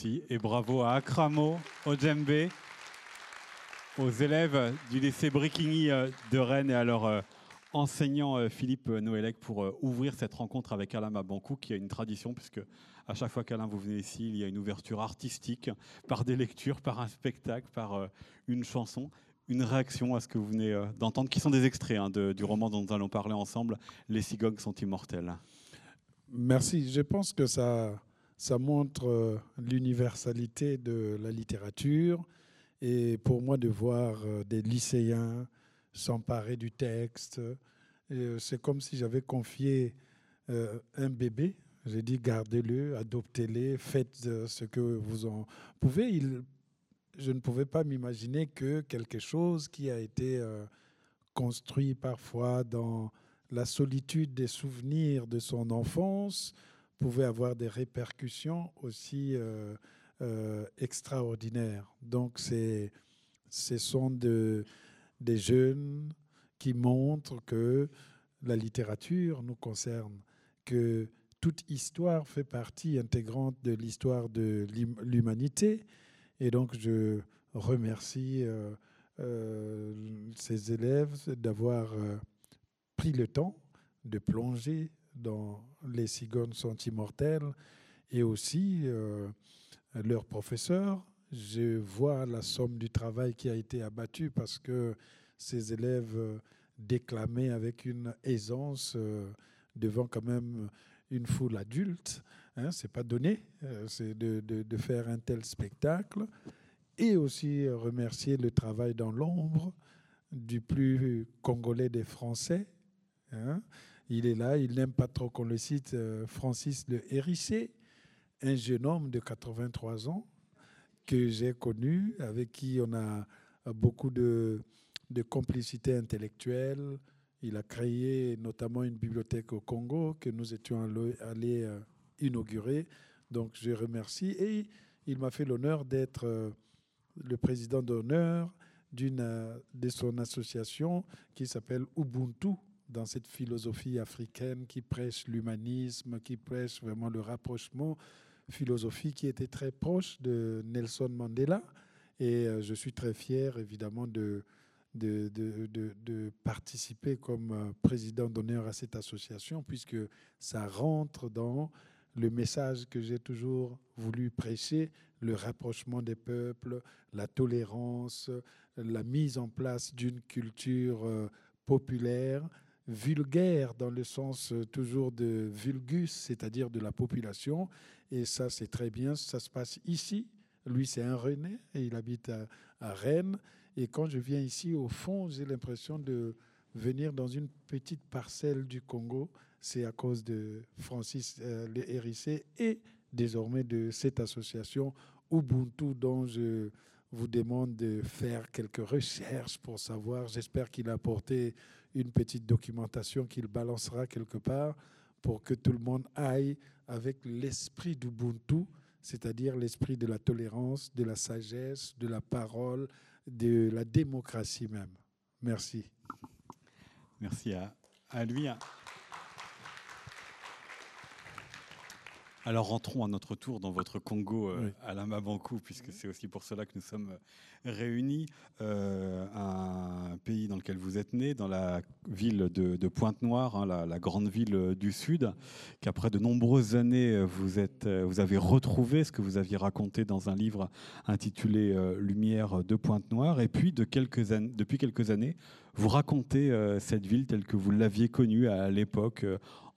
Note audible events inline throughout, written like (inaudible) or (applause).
aussi. Et bravo à Akramo, au djembé, aux élèves du lycée Brikini de Rennes et à leur enseignant Philippe Noëlec pour ouvrir cette rencontre avec Alain Mabankou, qui a une tradition, puisque à chaque fois qu'Alain vous venez ici, il y a une ouverture artistique par des lectures, par un spectacle, par une chanson une réaction à ce que vous venez euh, d'entendre, qui sont des extraits hein, du roman dont nous allons parler ensemble, Les cigognes sont immortels. Merci. Je pense que ça, ça montre euh, l'universalité de la littérature. Et pour moi, de voir euh, des lycéens s'emparer du texte, c'est comme si j'avais confié un bébé. J'ai dit gardez-le, adoptez-le, faites ce que vous en pouvez. Je ne pouvais pas m'imaginer que quelque chose qui a été euh, construit parfois dans la solitude des souvenirs de son enfance pouvait avoir des répercussions aussi euh, euh, extraordinaires. Donc, ce sont de, des jeunes qui montrent que la littérature nous concerne, que toute histoire fait partie intégrante de l'histoire de l'humanité et donc, je remercie euh, ces élèves d'avoir pris le temps de plonger dans Les cigognes sont immortelles et aussi leurs professeurs. Je vois la somme du travail qui a été abattu parce que ces élèves déclamaient avec une aisance devant quand même une foule adulte. Hein, c'est pas donné, euh, c'est de, de, faire un tel spectacle. Et aussi remercier le travail dans l'ombre du plus congolais des Français. Hein. Il est là, il n'aime pas trop qu'on le cite, euh, Francis Le Hérissé, un jeune homme de 83 ans que j'ai connu, avec qui on a beaucoup de, de complicité intellectuelle, il a créé notamment une bibliothèque au Congo que nous étions allés euh, inaugurer. Donc je remercie. Et il m'a fait l'honneur d'être euh, le président d'honneur euh, de son association qui s'appelle Ubuntu dans cette philosophie africaine qui prêche l'humanisme, qui prêche vraiment le rapprochement, philosophie qui était très proche de Nelson Mandela. Et je suis très fier, évidemment, de, de, de, de, participer comme euh, président d'honneur à cette association, puisque ça rentre dans le message que j'ai toujours voulu prêcher, le rapprochement des peuples, la tolérance, la mise en place d'une culture euh, populaire, vulgaire dans le sens euh, toujours de vulgus, c'est-à-dire de la population. Et ça, c'est très bien, ça se passe ici. Lui, c'est un René et il habite à, à Rennes. Et quand je viens ici, au fond, j'ai l'impression de venir dans une petite parcelle du Congo. C'est à cause de Francis euh, Hérissé et désormais de cette association Ubuntu dont je vous demande de faire quelques recherches pour savoir. J'espère qu'il a apporté une petite documentation qu'il balancera quelque part pour que tout le monde aille avec l'esprit d'Ubuntu, c'est-à-dire l'esprit de la tolérance, de la sagesse, de la parole, de la démocratie même. Merci. Merci à, à lui. Alors rentrons à notre tour dans votre Congo euh, à la Mabankou, puisque c'est aussi pour cela que nous sommes euh, réunis. Euh, un pays dans lequel vous êtes né, dans la ville de, Pointe-Noire, hein, la, grande ville du Sud, qu'après de nombreuses années, vous, êtes, vous avez retrouvé ce que vous aviez raconté dans un livre intitulé Lumière de Pointe-Noire. Et puis, de quelques depuis quelques années, vous racontez cette ville telle que vous l'aviez connue à l'époque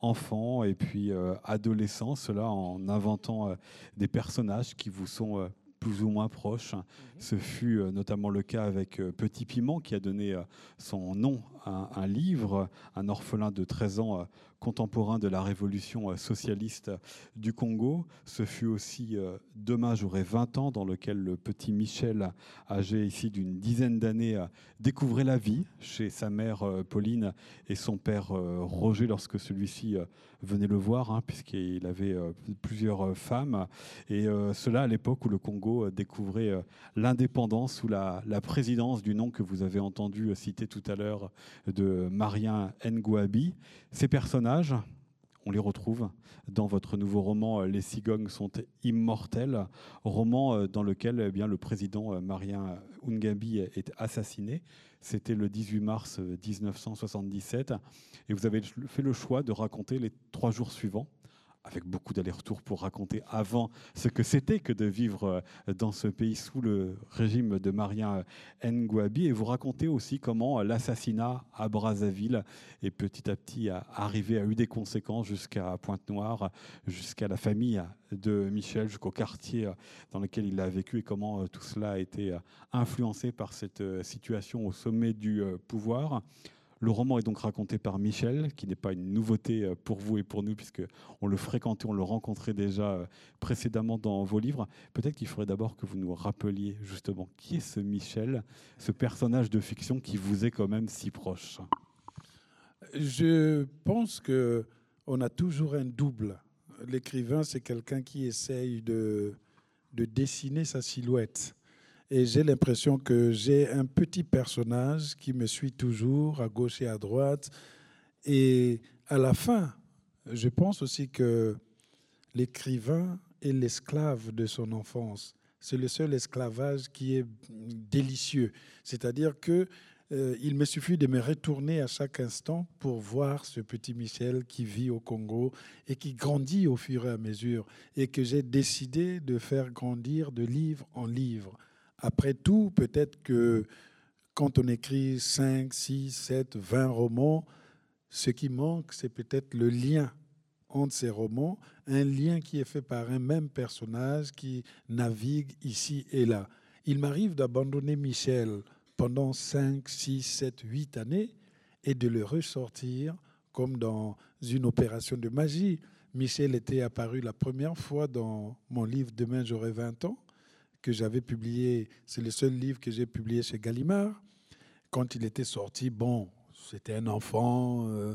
enfant et puis euh, adolescent, cela en inventant euh, des personnages qui vous sont euh, plus ou moins proches. Mhm. Ce fut notamment le cas avec Petit Piment qui a donné son nom à un livre, Un orphelin de 13 ans contemporain de la révolution euh, socialiste du Congo. Ce fut aussi euh, Demain j'aurai 20 ans, dans lequel le petit Michel, âgé ici d'une dizaine d'années, découvrait la vie chez sa mère euh, Pauline et son père Roger lorsque celui-ci venait le voir, hein, puisqu'il avait plusieurs femmes. Et cela à l'époque où le Congo découvrait l'indépendance sous la, la, présidence du nom que vous avez entendu citer tout à l'heure de Marien Ngouabi. Ces personnages on les retrouve dans votre nouveau roman Les cigognes sont immortelles, roman dans lequel eh bien, le président Marien Ungabi est assassiné. C'était le 18 mars 1977. Et vous avez fait le choix de raconter les trois jours suivants avec beaucoup d'allers-retours pour raconter avant ce que c'était que de vivre euh, dans ce pays sous le régime de Marien Ngouabi. Et vous racontez aussi comment l'assassinat à Brazzaville est petit à petit arrivé, a eu des conséquences jusqu'à Pointe-Noire, jusqu'à la famille de Michel, jusqu'au quartier dans lequel il a vécu et comment euh, tout cela a été influencé par cette euh, situation au sommet du pouvoir. Le roman est donc raconté par Michel, qui n'est pas une nouveauté euh, pour vous et pour nous, puisque on le fréquentait, on le rencontrait déjà euh, précédemment dans vos livres. Peut-être qu'il faudrait d'abord que vous nous rappeliez justement qui est ce Michel, ce personnage de fiction qui vous est quand même si proche. Je pense que on a toujours un double. L'écrivain, c'est quelqu'un qui essaye de, de dessiner sa silhouette. Et j'ai l'impression que j'ai un petit personnage qui me suit toujours à gauche et à droite. Et à la fin, je pense aussi que l'écrivain est l'esclave de son enfance. C'est le seul esclavage qui est délicieux. C'est-à-dire que euh, il me suffit de me retourner à chaque instant pour voir ce petit Michel qui vit au Congo et qui grandit au fur et à mesure et que j'ai décidé de faire grandir de livre en livre. Après tout, peut-être que quand on écrit 5, 6, 7, 20 romans, ce qui manque, c'est peut-être le lien entre ces romans, un lien qui est fait par un même personnage qui navigue ici et là. Il m'arrive d'abandonner Michel pendant 5, 6, 7, 8 années et de le ressortir comme dans une opération de magie. Michel était apparu la première fois dans mon livre Demain j'aurai 20 ans que j'avais publié, c'est le seul livre que j'ai publié chez Gallimard. Quand il était sorti, bon, c'était un enfant. Euh,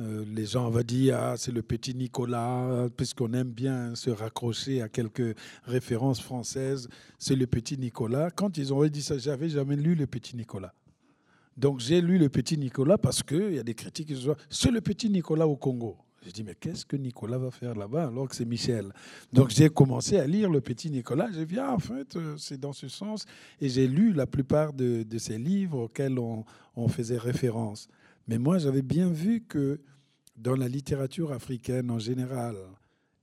euh, les gens avaient dit ah c'est le petit Nicolas puisqu'on aime bien se raccrocher à quelques références françaises c'est le petit Nicolas quand ils ont dit ça j'avais jamais lu le petit Nicolas donc j'ai lu le petit Nicolas parce que il y a des critiques qui disent c'est le petit Nicolas au Congo j'ai dit, mais qu'est-ce que Nicolas va faire là-bas alors que c'est Michel? Donc j'ai commencé à lire le petit Nicolas. J'ai vu, ah, en fait, euh, c'est dans ce sens. Et j'ai lu la plupart de, ces livres auxquels on, faisait référence. Mais moi, j'avais bien vu que dans la littérature africaine en général,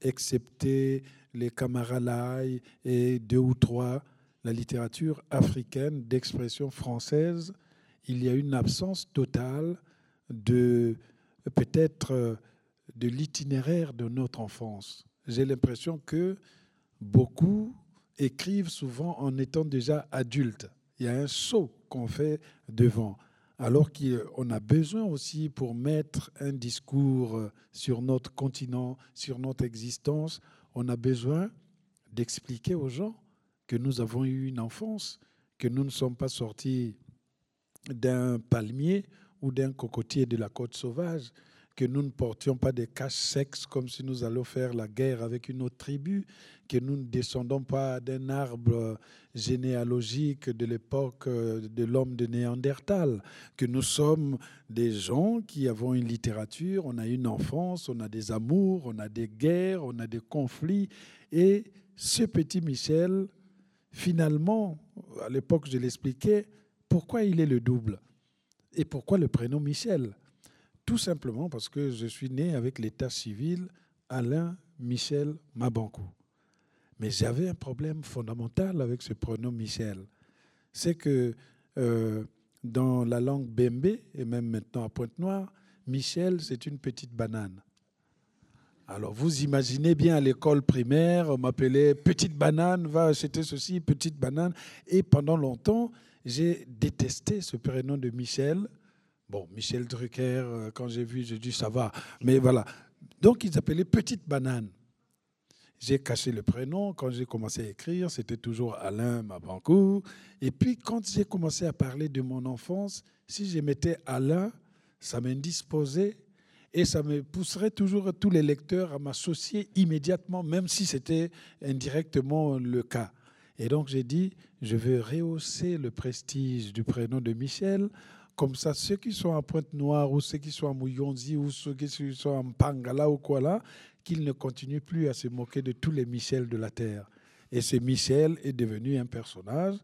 excepté les Camaralai et deux ou trois, la littérature africaine d'expression française, il y a une absence totale de peut-être euh, de l'itinéraire de notre enfance. J'ai l'impression que beaucoup écrivent souvent en étant déjà adultes. Il y a un saut qu'on fait devant. Alors qu'on a besoin aussi pour mettre un discours sur notre continent, sur notre existence, on a besoin d'expliquer aux gens que nous avons eu une enfance, que nous ne sommes pas sortis d'un palmier ou d'un cocotier de la côte sauvage, que nous ne portions pas des caches sexes comme si nous allions faire la guerre avec une autre tribu, que nous ne descendons pas d'un arbre généalogique de l'époque de l'homme de Néandertal, que nous sommes des gens qui avons une littérature, on a une enfance, on a des amours, on a des guerres, on a des conflits. Et ce petit Michel, finalement, à l'époque je l'expliquais, pourquoi il est le double? Et pourquoi le prénom Michel? Tout simplement parce que je suis né avec l'état civil Alain Michel Mabankou. Mais j'avais un problème fondamental avec ce prénom Michel. C'est que euh, dans la langue Bembe, et même maintenant à Pointe-Noire, Michel, c'est une petite banane. Alors vous imaginez bien à l'école primaire, on m'appelait petite banane, va acheter ceci, petite banane. Et pendant longtemps, j'ai détesté ce prénom de Michel Bon, Michel Drucker, euh, quand j'ai vu, j'ai dit ça va. Mais voilà. Donc, ils appelaient Petite Banane. J'ai caché le prénom. Quand j'ai commencé à écrire, c'était toujours Alain Mabankou. Et puis, quand j'ai commencé à parler de mon enfance, si je mettais Alain, ça m'indisposait et ça me pousserait toujours tous les lecteurs à m'associer immédiatement, même si c'était indirectement le cas. Et donc, j'ai dit, je veux rehausser le prestige du prénom de Michel comme ça, ceux qui sont à Pointe-Noire ou ceux qui sont à Mouyonzi ou ceux qui sont à Pangala ou quoi là, qu'ils ne continuent plus à se moquer de tous les Michel de la Terre. Et ce Michel est devenu un personnage.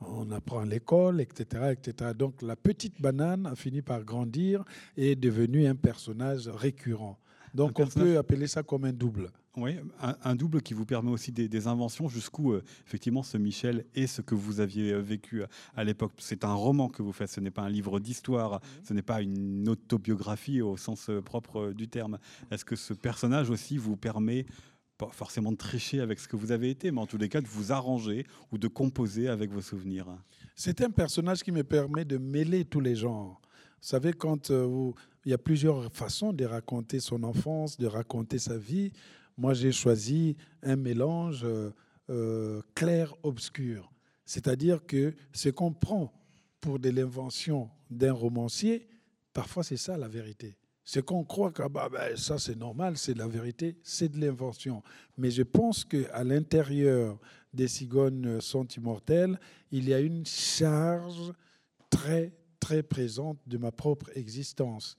On apprend à l'école, etc., etc. Donc la petite banane a fini par grandir et est devenue un personnage récurrent. Donc on peut appeler ça comme un double. Oui, un, double qui vous permet aussi des, inventions jusqu'où euh, effectivement ce Michel est ce que vous aviez euh, vécu euh, à l'époque. C'est un roman que vous faites, ce n'est pas un livre d'histoire, mhm. ce n'est pas une autobiographie au sens propre du terme. Est-ce que ce personnage aussi vous permet pas forcément de tricher avec ce que vous avez été, mais en tous les cas de vous arranger ou de composer avec vos souvenirs? C'est un personnage qui me permet de mêler tous les genres. Vous savez, quand il y a plusieurs façons de raconter son enfance, de raconter sa vie. Moi, j'ai choisi un mélange euh, euh, clair-obscur. C'est-à-dire que ce qu'on prend pour de l'invention d'un romancier, parfois c'est ça la vérité. Ce qu'on croit que bah, ben, ça c'est normal, c'est la vérité, c'est de l'invention. Mais je pense qu'à l'intérieur des cigognes sont immortelles, il y a une charge très très présente de ma propre existence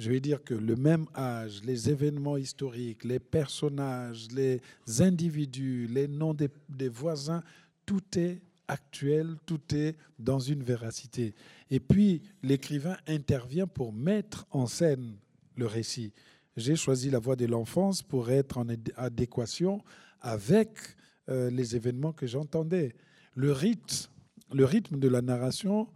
je vais dire que le même âge, les événements historiques, les personnages, les individus, les noms des, voisins, tout est actuel, tout est dans une véracité. Et puis, l'écrivain intervient pour mettre en scène le récit. J'ai choisi la voix de l'enfance pour être en adéquation avec euh, les événements que j'entendais. Le rythme, le rythme de la narration,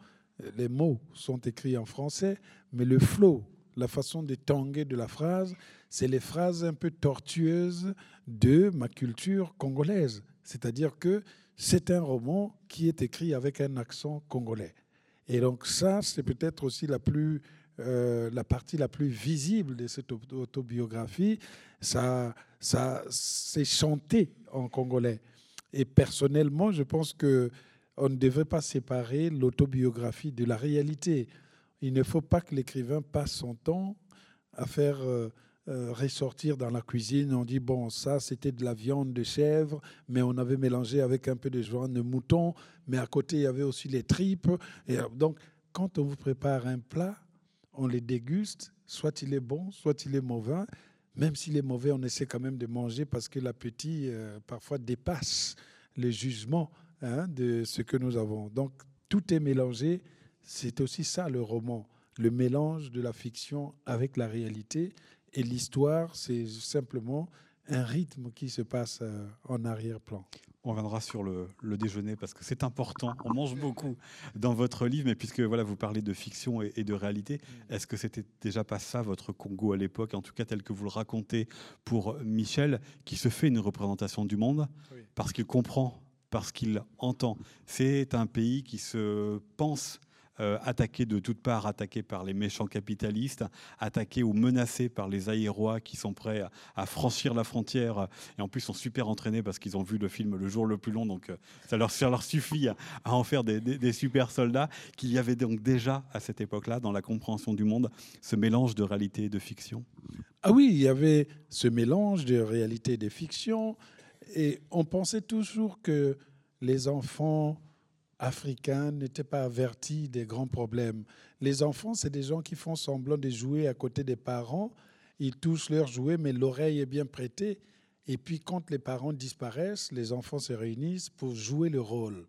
les mots sont écrits en français, mais le flot, la façon de tanguer de la phrase, c'est les phrases un peu tortueuses de ma culture congolaise. C'est-à-dire que c'est un roman qui est écrit avec un accent congolais. Et donc ça, c'est peut-être aussi la, plus, euh, la partie la plus visible de cette autobiographie. Ça, ça c'est chanté en congolais. Et personnellement, je pense que on ne devrait pas séparer l'autobiographie de la réalité. Il ne faut pas que l'écrivain passe son temps à faire euh, euh, ressortir dans la cuisine. On dit, bon, ça, c'était de la viande de chèvre, mais on avait mélangé avec un peu de viande de mouton, mais à côté, il y avait aussi les tripes. Et euh, donc, quand on vous prépare un plat, on les déguste, soit il est bon, soit il est mauvais. Même s'il est mauvais, on essaie quand même de manger parce que l'appétit, parfois, dépasse le jugement hein, de ce que nous avons. Donc, tout est mélangé c'est aussi ça le roman, le mélange de la fiction avec la réalité. Et l'histoire, c'est simplement un rythme qui se passe euh, en arrière-plan. On reviendra sur le, déjeuner parce que c'est important. On mange beaucoup dans votre livre, mais puisque voilà, vous parlez de fiction et, de réalité, est-ce que c'était déjà pas ça votre Congo à l'époque, en tout cas tel que vous le racontez pour Michel, qui se fait une représentation du monde parce qu'il comprend, parce qu'il entend? C'est un pays qui se pense attaqué de toutes parts, attaqué par les méchants capitalistes, attaqué ou menacé par les aérois qui sont prêts à, franchir la frontière et en plus sont super entraînés parce qu'ils ont vu le film le jour le plus long, donc euh, ça leur, ça leur suffit à, en faire des, super soldats, qu'il y avait donc déjà à cette époque-là, dans la compréhension du monde, ce mélange de réalité et de fiction. Ah oui, il y avait ce mélange de réalité et de fiction, et on pensait toujours que les enfants africains n'étaient pas avertis des grands problèmes. Les enfants, c'est des gens qui font semblant de jouer à côté des parents. Ils touchent leur jouet, mais l'oreille est bien prêtée. Et puis quand les parents disparaissent, les enfants se réunissent pour jouer le rôle.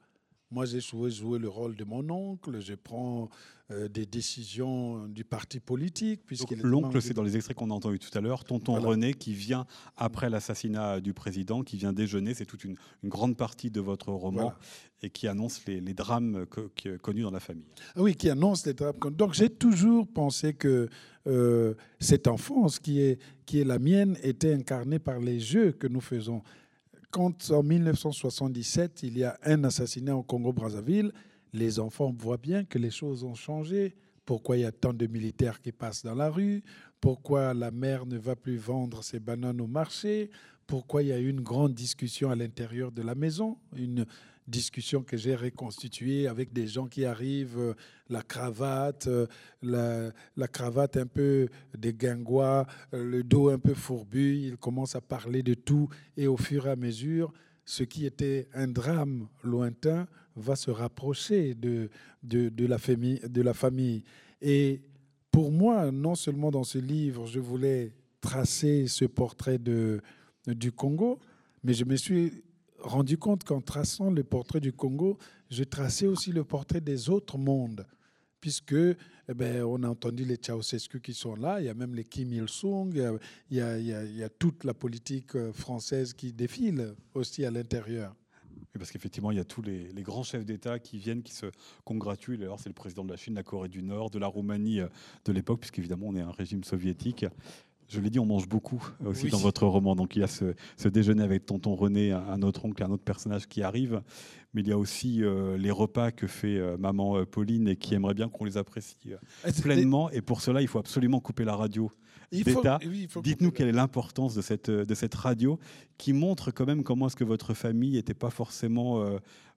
Moi, j'ai joué, joué le rôle de mon oncle. Je prends euh, des décisions du parti politique. L'oncle, c'est dans les extraits qu'on a entendus tout à l'heure, tonton René qui vient après l'assassinat du président, qui vient déjeuner, c'est toute une, grande partie de votre roman, et qui annonce les, drames connus dans la famille. Ah oui, qui annonce les drames. Donc j'ai toujours pensé que euh, cette enfance qui est, qui est la mienne était incarnée par les jeux que nous faisons. Quand en 1977, il y a un assassinat au Congo-Brazzaville, les enfants voient bien que les choses ont changé. Pourquoi il y a tant de militaires qui passent dans la rue? Pourquoi la mère ne va plus vendre ses bananes au marché? Pourquoi il y a une grande discussion à l'intérieur de la maison? Une discussion que j'ai reconstituée avec des gens qui arrivent, euh, la cravate, euh, la, cravate un peu des guingois, euh, le dos un peu fourbu, ils commencent à parler de tout et au fur et à mesure, ce qui était un drame lointain va se rapprocher de, de, la, famille, de la famille. Et pour moi, non seulement dans ce livre, je voulais tracer ce portrait de, du Congo, mais je me suis rendu compte qu'en traçant le portrait du Congo, je traçais aussi le portrait des autres mondes, puisque eh ben, on a entendu les Ceausescu qui sont là, il y a même les Kim Il-sung, il, il, y a, toute la politique euh, française qui défile aussi à l'intérieur. Parce qu'effectivement, il y a tous les, les grands chefs d'État qui viennent, qui se congratulent. Alors, c'est le président de la Chine, de la Corée du Nord, de la Roumanie euh, de l'époque, puisqu'évidemment, on est un régime soviétique. Je l'ai dit, on mange beaucoup aussi dans votre roman. Donc il y a ce, déjeuner avec tonton René, un autre oncle, un autre personnage qui arrive. Mais il y a aussi euh, les repas que fait euh, maman euh, Pauline et qui aimerait bien qu'on les apprécie pleinement. Et pour cela, il faut absolument couper la radio d'État. Dites-nous quelle est l'importance de cette, de cette radio qui montre quand même comment est-ce que votre famille n'était pas forcément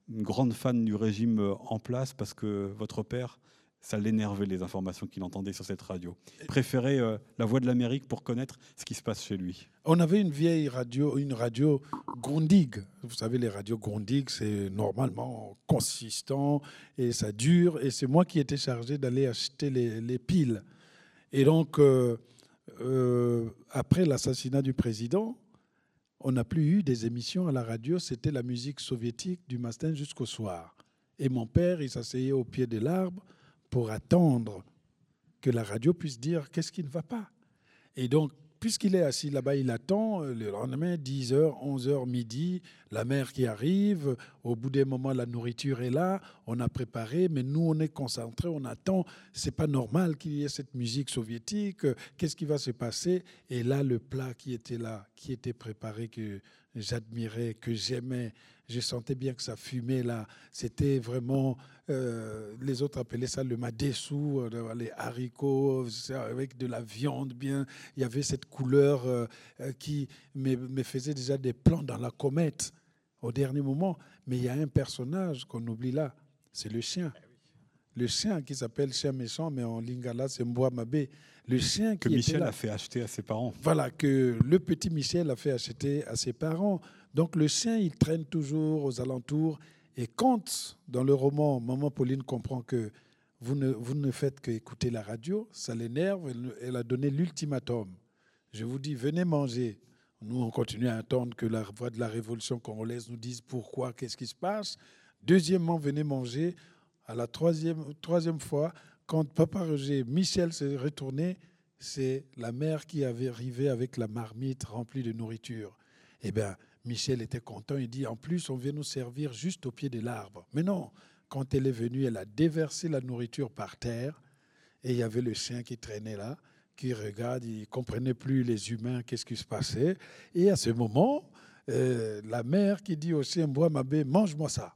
une grande fan du régime en place parce que votre père ça l'énervait les informations qu'il entendait sur cette radio. Il préférait euh, la voix de l'Amérique pour connaître ce qui se passe chez lui. On avait une vieille radio, une radio Grundig. Vous savez, les radios Grundig, c'est normalement consistant et ça dure. Et c'est moi qui étais chargé d'aller acheter les, piles. Et donc, euh, euh, après l'assassinat du président, on n'a plus eu des émissions à la radio. C'était la musique soviétique du matin jusqu'au soir. Et mon père, il s'asseyait au pied de l'arbre pour attendre que la radio puisse dire qu'est-ce qui ne va pas. Et donc, puisqu'il est assis là-bas, il attend euh, le lendemain, 10h, 11h, midi, la mère qui arrive, au bout d'un moment, la nourriture est là, on a préparé, mais nous, on est concentrés, on attend. C'est pas normal qu'il y ait cette musique soviétique, qu'est-ce qui va se passer? Et là, le plat qui était là, qui était préparé, que j'admirais, que j'aimais, je sentais bien que ça fumait là. C'était vraiment, euh, les autres appelaient ça le madessou, euh, les haricots avec de la viande bien. Il y avait cette couleur euh, qui me, me, faisait déjà des plans dans la comète au dernier moment. Mais il y a un personnage qu'on oublie là, c'est le chien. Le chien qui s'appelle chien méchant, mais en lingala, c'est Mabé. Le chien que Michel a fait acheter à ses parents. Voilà, que le petit Michel a fait acheter à ses parents. Donc le chien, il traîne toujours aux alentours. Et quand, dans le roman, Maman Pauline comprend que vous ne, vous ne faites qu'écouter la radio, ça l'énerve, elle, a donné l'ultimatum. Je vous dis, venez manger. Nous, on continue à attendre que la voix de la révolution congolaise nous dise pourquoi, qu'est-ce qui se passe. Deuxièmement, venez manger. À la troisième, troisième fois, quand Papa Roger, Michel s'est retourné, c'est la mère qui avait arrivé avec la marmite remplie de nourriture. Eh bien, Michel était content. Il dit, en plus, on vient nous servir juste au pied de l'arbre. Mais non, quand elle est venue, elle a déversé la nourriture par terre. Et il y avait le chien qui traînait là, qui regarde, il ne comprenait plus les humains, qu'est-ce qui se passait. Et à ce moment, euh, la mère qui dit au chien, bois ma baie, mange-moi ça.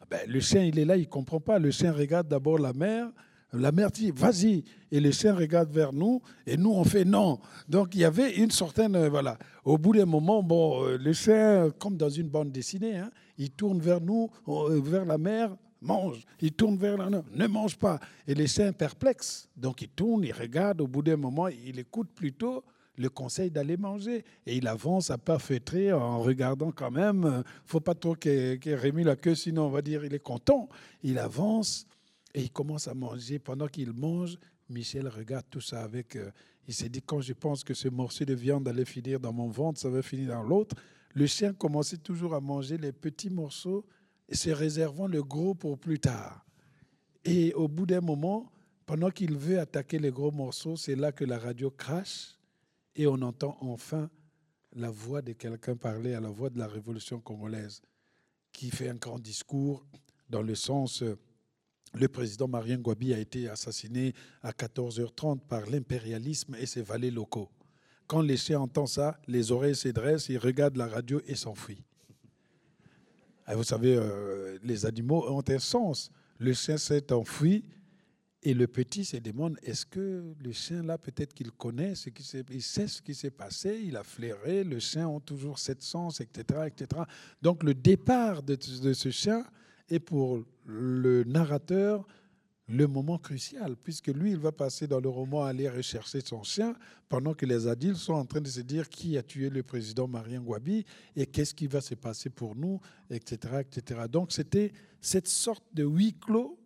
Ah ben, le chien, il est là, il ne comprend pas. Le chien regarde d'abord la mère, la mère dit, vas-y. Et le chien regarde vers nous et nous, on fait non. Donc, il y avait une certaine. Euh, voilà. Au bout d'un moment, bon, euh, le chien, comme dans une bande dessinée, hein, il tourne vers nous, euh, vers la mère, mange. Il tourne vers la ne mange pas. Et le chien perplexe. Donc, il tourne, il regarde. Au bout d'un moment, il écoute plutôt le conseil d'aller manger. Et il avance à pas fêter en regardant quand même. faut pas trop qu'il remis la queue, sinon on va dire il est content. Il avance et il commence à manger. Pendant qu'il mange, Michel regarde tout ça avec. Euh, il s'est dit quand je pense que ce morceau de viande allait finir dans mon ventre, ça va finir dans l'autre. Le chien commençait toujours à manger les petits morceaux se réservant le gros pour plus tard. Et au bout d'un moment, pendant qu'il veut attaquer les gros morceaux, c'est là que la radio crache et on entend enfin la voix de quelqu'un parler à la voix de la révolution congolaise qui fait un grand discours dans le sens euh, le président Marien Gwabi a été assassiné à 14h30 par l'impérialisme et ses valets locaux. Quand les chiens entendent ça, les oreilles se dressent, ils regardent la radio et s'enfuient. vous savez, euh, les animaux ont un sens. Le chien s'est enfui et le petit se demande est-ce que le chien là, peut-être qu'il connaît ce qui il sait ce qui s'est passé, il a flairé, le chien a toujours sept sens, etc., etc. Donc le départ de ce chien est pour le narrateur le moment crucial, puisque lui, il va passer dans le roman à aller rechercher son chien, pendant que les adultes sont en train de se dire qui a tué le président Marien Gwabi et qu'est-ce qui va se passer pour nous, etc. etc. Donc c'était cette sorte de huis clos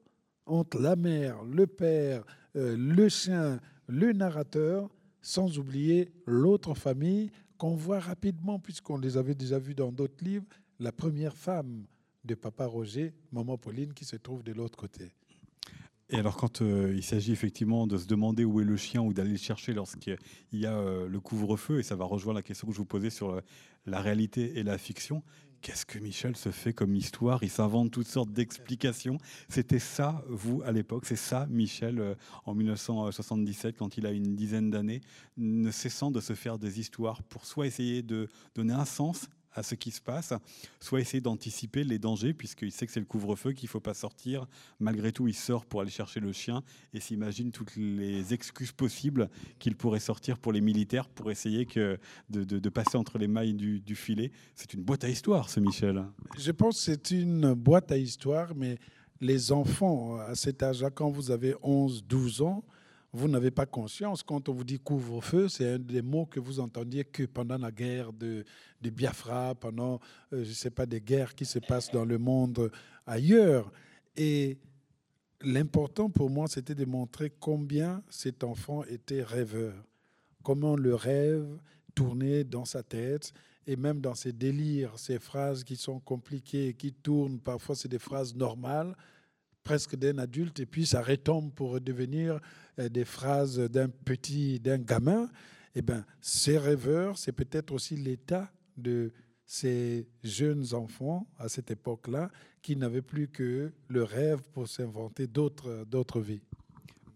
entre la mère, le père, euh, le chien, le narrateur, sans oublier l'autre famille qu'on voit rapidement, puisqu'on les avait déjà vus dans d'autres livres, la première femme de Papa Roger, Maman Pauline, qui se trouve de l'autre côté. Et alors, quand euh, il s'agit effectivement de se demander où est le chien ou d'aller le chercher lorsqu'il y a euh, le couvre-feu, et ça va rejoindre la question que je vous posais sur euh, la réalité et la fiction, qu'est-ce que Michel se fait comme histoire? Il s'invente toutes sortes d'explications. C'était ça, vous, à l'époque C'est ça, Michel, en 1977, quand il a une dizaine d'années, ne cessant de se faire des histoires pour soit essayer de donner un sens à ce qui se passe, soit essayer d'anticiper les dangers, puisqu'il sait que c'est le couvre-feu, qu'il ne faut pas sortir. Malgré tout, il sort pour aller chercher le chien et s'imagine toutes les excuses possibles qu'il pourrait sortir pour les militaires pour essayer de, passer entre les mailles du, du filet. C'est une boîte à histoire, ce Michel. Je pense que c'est une boîte à histoire, mais les enfants, à cet âge-là, quand vous avez 11, 12 ans, vous n'avez pas conscience. Quand on vous dit couvre-feu, c'est un des mots que vous entendiez que pendant la guerre de, de Biafra, pendant, euh, je ne sais pas, des guerres qui se passent dans le monde ailleurs. Et l'important pour moi, c'était de montrer combien cet enfant était rêveur, comment le rêve tournait dans sa tête et même dans ses délires, ces phrases qui sont compliquées, qui tournent, parfois c'est des phrases normales, presque d'un adulte, et puis ça retombe pour devenir des phrases d'un petit, d'un gamin, eh bien, ces rêveurs, c'est peut-être aussi l'état de ces jeunes enfants à cette époque-là qui n'avaient plus que le rêve pour s'inventer d'autres, d'autres vies.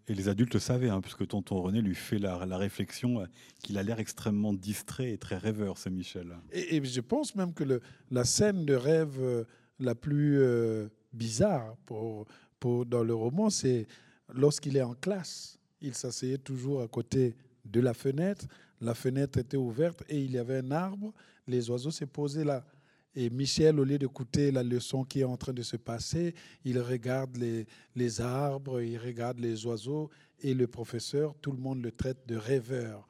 Et les adultes le savaient, hein, puisque tonton René lui fait la, la réflexion euh, qu'il a l'air extrêmement distrait et très rêveur, ce Michel. Et, je pense même que le, la scène de rêve euh, la plus bizarre pour, pour, dans le roman, c'est lorsqu'il est en classe. Il s'asseyait toujours à côté de la fenêtre. La fenêtre était ouverte et il y avait un arbre. Les oiseaux se posaient là. Et Michel, au lieu d'écouter la leçon qui est en train de se passer, il regarde les, les arbres, il regarde les oiseaux. Et le professeur, tout le monde le traite de rêveur.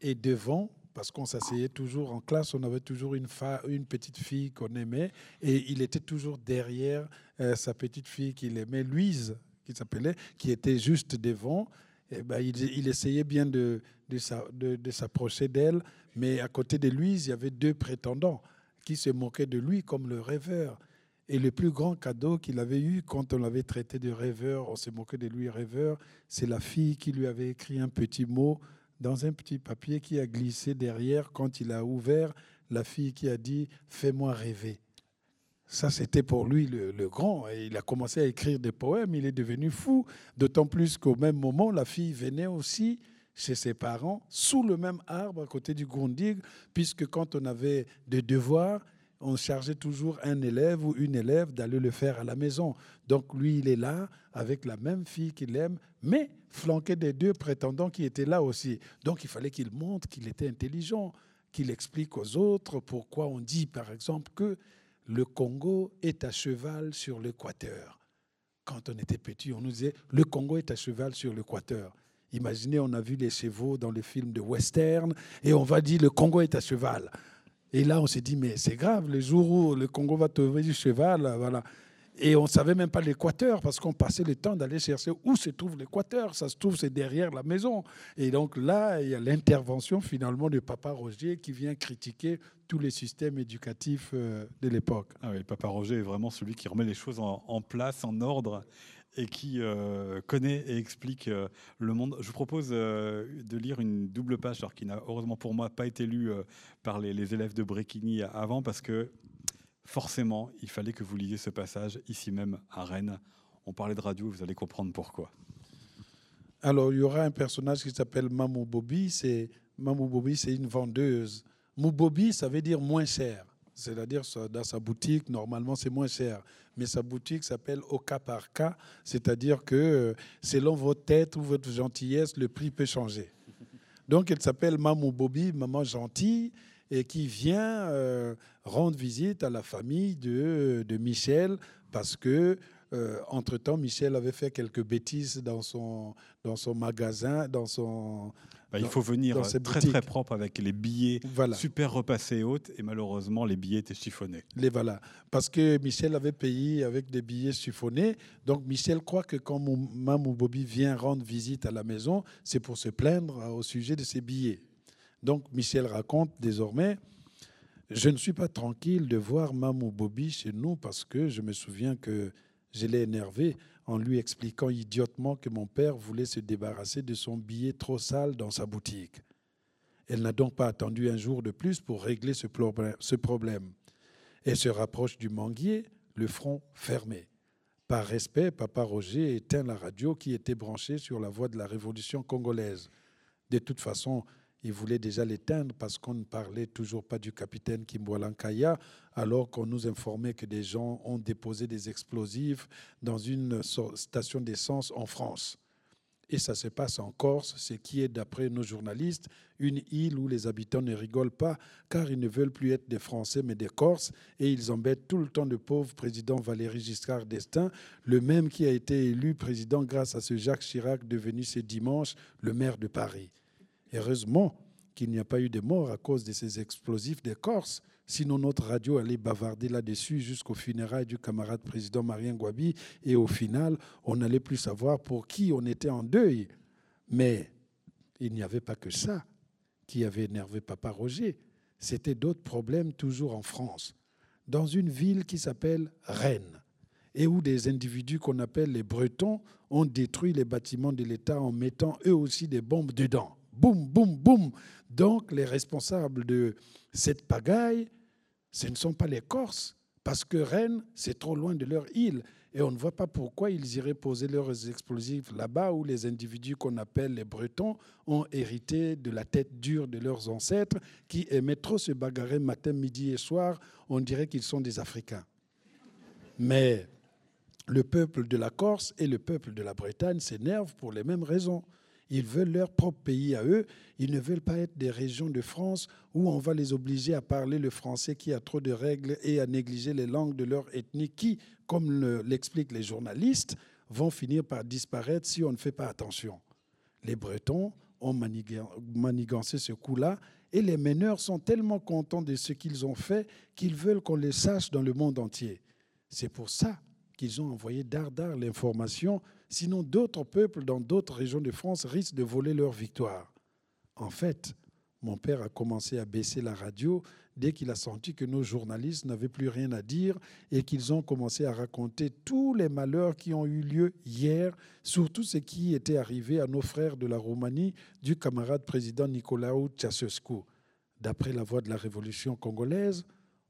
Et devant, parce qu'on s'asseyait toujours en classe, on avait toujours une, une petite fille qu'on aimait, et il était toujours derrière euh, sa petite fille qu'il aimait, Louise, qui s'appelait, qui était juste devant. Et ben, il, essayait bien de, de, s'approcher d'elle, mais à côté de Louise, il y avait deux prétendants qui se moquaient de lui comme le rêveur. Et le plus grand cadeau qu'il avait eu quand on l'avait traité de rêveur, on se moquait de lui rêveur, c'est la fille qui lui avait écrit un petit mot dans un petit papier qui a glissé derrière quand il a ouvert, la fille qui a dit Fais-moi rêver. Ça, c'était pour lui le, grand. Et il a commencé à écrire des poèmes, il est devenu fou. D'autant plus qu'au même moment, la fille venait aussi chez ses parents, sous le même arbre à côté du Grundig, puisque quand on avait des devoirs, on chargeait toujours un élève ou une élève d'aller le faire à la maison. Donc lui, il est là avec la même fille qu'il aime, mais flanqué des deux prétendants qui étaient là aussi. Donc il fallait qu'il montre qu'il était intelligent, qu'il explique aux autres pourquoi on dit, par exemple, que le Congo est à cheval sur l'équateur. Quand on était petit, on nous disait, le Congo est à cheval sur l'équateur. Imaginez, on a vu les chevaux dans les films de western et on va dire le Congo est à cheval. Et là, on s'est dit, mais c'est grave, le jour où le Congo va tomber du cheval, voilà. Et on ne savait même pas l'équateur parce qu'on passait le temps d'aller chercher où se trouve l'équateur. Ça se trouve, c'est derrière la maison. Et donc là, il y a l'intervention finalement de Papa Roger qui vient critiquer tous les systèmes éducatifs euh, de l'époque. Ah oui, Papa Roger est vraiment celui qui remet les choses en place, en ordre et qui euh, connaît et explique euh, le monde. Je vous propose de lire une double page, alors qui n'a heureusement pour moi pas été lue par les, élèves de Brequigny avant, parce que forcément, il fallait que vous lisiez ce passage ici même à Rennes. On parlait de radio, vous allez comprendre pourquoi. Alors, il y aura un personnage qui s'appelle Mamou Bobby. C'est Mamou Bobby, c'est une vendeuse. Mou Bobby, ça veut dire moins cher. C'est-à-dire, dans sa boutique, normalement, c'est moins cher. Mais sa boutique s'appelle au cas par cas, c'est-à-dire que euh, selon votre tête ou votre gentillesse, le prix peut changer. Donc, elle s'appelle Mamou Bobby, maman gentille, et qui vient euh, rendre visite à la famille de, de Michel parce que euh, entre-temps, Michel avait fait quelques bêtises dans son, dans son magasin, dans son, Bah, il faut venir très très propre avec les billets super repassés et hautes, et malheureusement les billets étaient chiffonnés. Les voilà, parce que Michel avait payé avec des billets chiffonnés. Donc Michel croit que quand Mamou Bobby vient rendre visite à la maison, c'est pour se plaindre au sujet de ses billets. Donc Michel raconte désormais je ne suis pas tranquille de voir Mamou Bobby chez nous parce que je me souviens que je l'ai énervé en lui expliquant idiotement que mon père voulait se débarrasser de son billet trop sale dans sa boutique. Elle n'a donc pas attendu un jour de plus pour régler ce problème. Elle se rapproche du manguier, le front fermé. Par respect, Papa Roger éteint la radio qui était branchée sur la voie de la révolution congolaise. De toute façon, il voulait déjà l'éteindre parce qu'on ne parlait toujours pas du capitaine Kimboalankaya, alors qu'on nous informait que des gens ont déposé des explosifs dans une station d'essence en France. Et ça se passe en Corse, ce qui est, d'après nos journalistes, une île où les habitants ne rigolent pas, car ils ne veulent plus être des Français, mais des Corses, et ils embêtent tout le temps le pauvre président Valéry Giscard d'Estaing, le même qui a été élu président grâce à ce Jacques Chirac devenu ce dimanche le maire de Paris. Heureusement qu'il n'y a pas eu de morts à cause de ces explosifs des Corses. Sinon, notre radio allait bavarder là-dessus jusqu'au funérailles du camarade président Marien Gwabi. Et au final, on n'allait plus savoir pour qui on était en deuil. Mais il n'y avait pas que ça qui avait énervé Papa Roger. C'était d'autres problèmes toujours en France. Dans une ville qui s'appelle Rennes, et où des individus qu'on appelle les Bretons ont détruit les bâtiments de l'État en mettant eux aussi des bombes dedans boum, boum, boum. Donc les responsables de cette pagaille, ce ne sont pas les Corses, parce que Rennes, c'est trop loin de leur île. Et on ne voit pas pourquoi ils iraient poser leurs explosifs là-bas où les individus qu'on appelle les Bretons ont hérité de la tête dure de leurs ancêtres qui aimaient trop se bagarrer matin, midi et soir. On dirait qu'ils sont des Africains. Mais le peuple de la Corse et le peuple de la Bretagne s'énervent pour les mêmes raisons. Ils veulent leur propre pays à eux. Ils ne veulent pas être des régions de France où on va les obliger à parler le français qui a trop de règles et à négliger les langues de leur ethnie qui, comme l'expliquent les journalistes, vont finir par disparaître si on ne fait pas attention. Les Bretons ont manigancé ce coup-là et les meneurs sont tellement contents de ce qu'ils ont fait qu'ils veulent qu'on les sache dans le monde entier. C'est pour ça qu'ils ont envoyé dardard l'information Sinon, d'autres peuples dans d'autres régions de France risquent de voler leur victoire. En fait, mon père a commencé à baisser la radio dès qu'il a senti que nos journalistes n'avaient plus rien à dire et qu'ils ont commencé à raconter tous les malheurs qui ont eu lieu hier, surtout ce qui était arrivé à nos frères de la Roumanie du camarade président Nicolaou Ceausescu. D'après la voix de la révolution congolaise,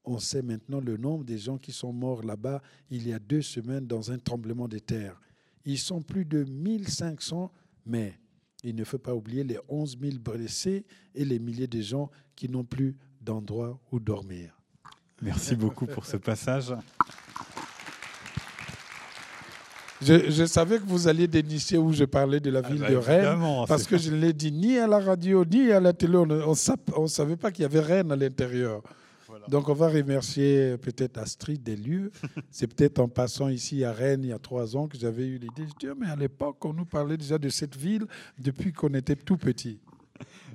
on sait maintenant le nombre des gens qui sont morts là-bas il y a deux semaines dans un tremblement de terre. Ils sont plus de 1500, mais il ne faut pas oublier les 11 000 blessés et les milliers de gens qui n'ont plus d'endroit où dormir. Merci beaucoup pour ce passage. Je, savais que vous alliez dénicher où je parlais de la ah ville bah de Rennes, parce que je ne l'ai dit ni à la radio, ni à la télé. On ne savait pas qu'il y avait Rennes à l'intérieur. Donc on va remercier peut-être Astrid des lieux. (laughs) C'est peut-être en passant ici à Rennes il y a trois ans que j'avais eu l'idée. Je dis, mais à l'époque, on nous parlait déjà de cette ville depuis qu'on était tout petit.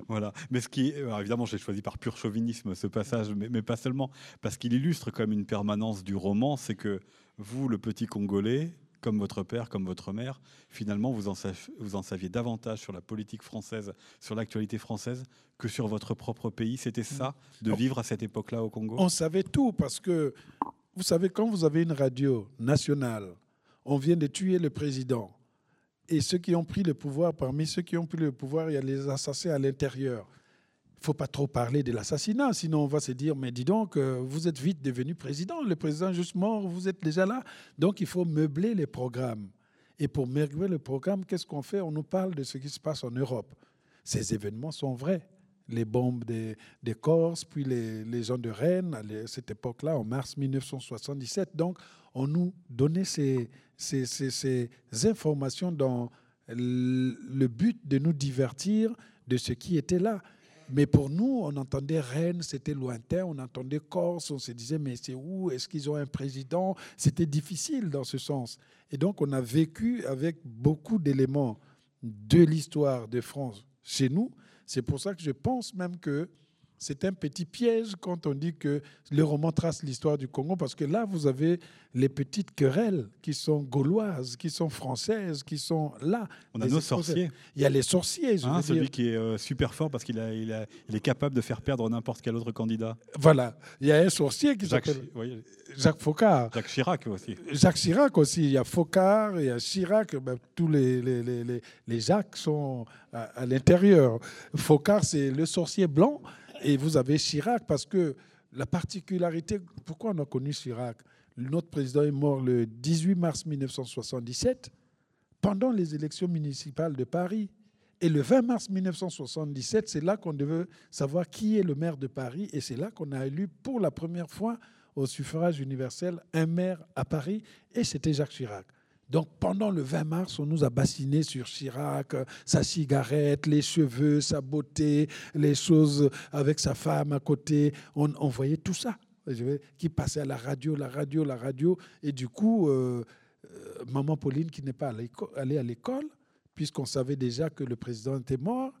Voilà. Mais ce qui, évidemment, j'ai choisi par pur chauvinisme ce passage, mais, mais pas seulement, parce qu'il illustre comme une permanence du roman, c'est que vous, le petit Congolais, comme votre père, comme votre mère, finalement, vous en, saviez davantage sur la politique française, sur l'actualité française, que sur votre propre pays. C'était ça, de vivre à cette époque-là au Congo? On savait tout, parce que, vous savez, quand vous avez une radio nationale, on vient de tuer le président. Et ceux qui ont pris le pouvoir, parmi ceux qui ont pris le pouvoir, il y a les assassins à l'intérieur ne faut pas trop parler de l'assassinat, sinon on va se dire, mais dis donc, euh, vous êtes vite devenu président, le président juste mort, vous êtes déjà là. Donc il faut meubler les programmes. Et pour meubler le programme, qu'est-ce qu'on fait? On nous parle de ce qui se passe en Europe. Ces événements sont vrais. Les bombes des, des Corses, puis les, gens de Rennes, à cette époque-là, en mars 1977. Donc, on nous donnait ces, ces, ces informations dans le but de nous divertir de ce qui était là. Mais pour nous, on entendait Rennes, c'était lointain, on entendait Corse, on se disait, mais c'est où? Est-ce qu'ils ont un président? C'était difficile dans ce sens. Et donc, on a vécu avec beaucoup d'éléments de l'histoire de France chez nous, C'est pour ça que je pense même que c'est un petit piège quand on dit que le roman trace l'histoire du Congo, parce que là, vous avez les petites querelles qui sont gauloises, qui sont françaises, qui sont là. On a nos sorciers. Il y a les sorciers. Je hein, celui qui est euh, super fort parce qu'il a, il est capable de faire perdre n'importe quel autre candidat. Voilà. Il y a un sorcier qui s'appelle Jacques Faucard. Jacques Chirac aussi. Jacques Chirac aussi. Il y a Faucard, il y a Chirac. Ben, tous les, les, les, les, Jacques sont à, à l'intérieur. Faucard, c'est le sorcier blanc. Et vous avez Chirac, parce que la particularité, pourquoi on a connu Chirac? Notre président est mort le 18 mars 1977, pendant les élections municipales de Paris. Et le 20 mars 1977, c'est là qu'on devait savoir qui est le maire de Paris. Et c'est là qu'on a élu pour la première fois au suffrage universel un maire à Paris. Et c'était Jacques Chirac. Donc pendant le 20 mars, on nous a bassiné sur Chirac, sa cigarette, les cheveux, sa beauté, les choses avec sa femme à côté. On, voyait tout ça qui passait à la radio, la radio, la radio. Et du coup, euh, euh, maman Pauline, qui n'est pas allée à l'école, puisqu'on savait déjà que le président était mort,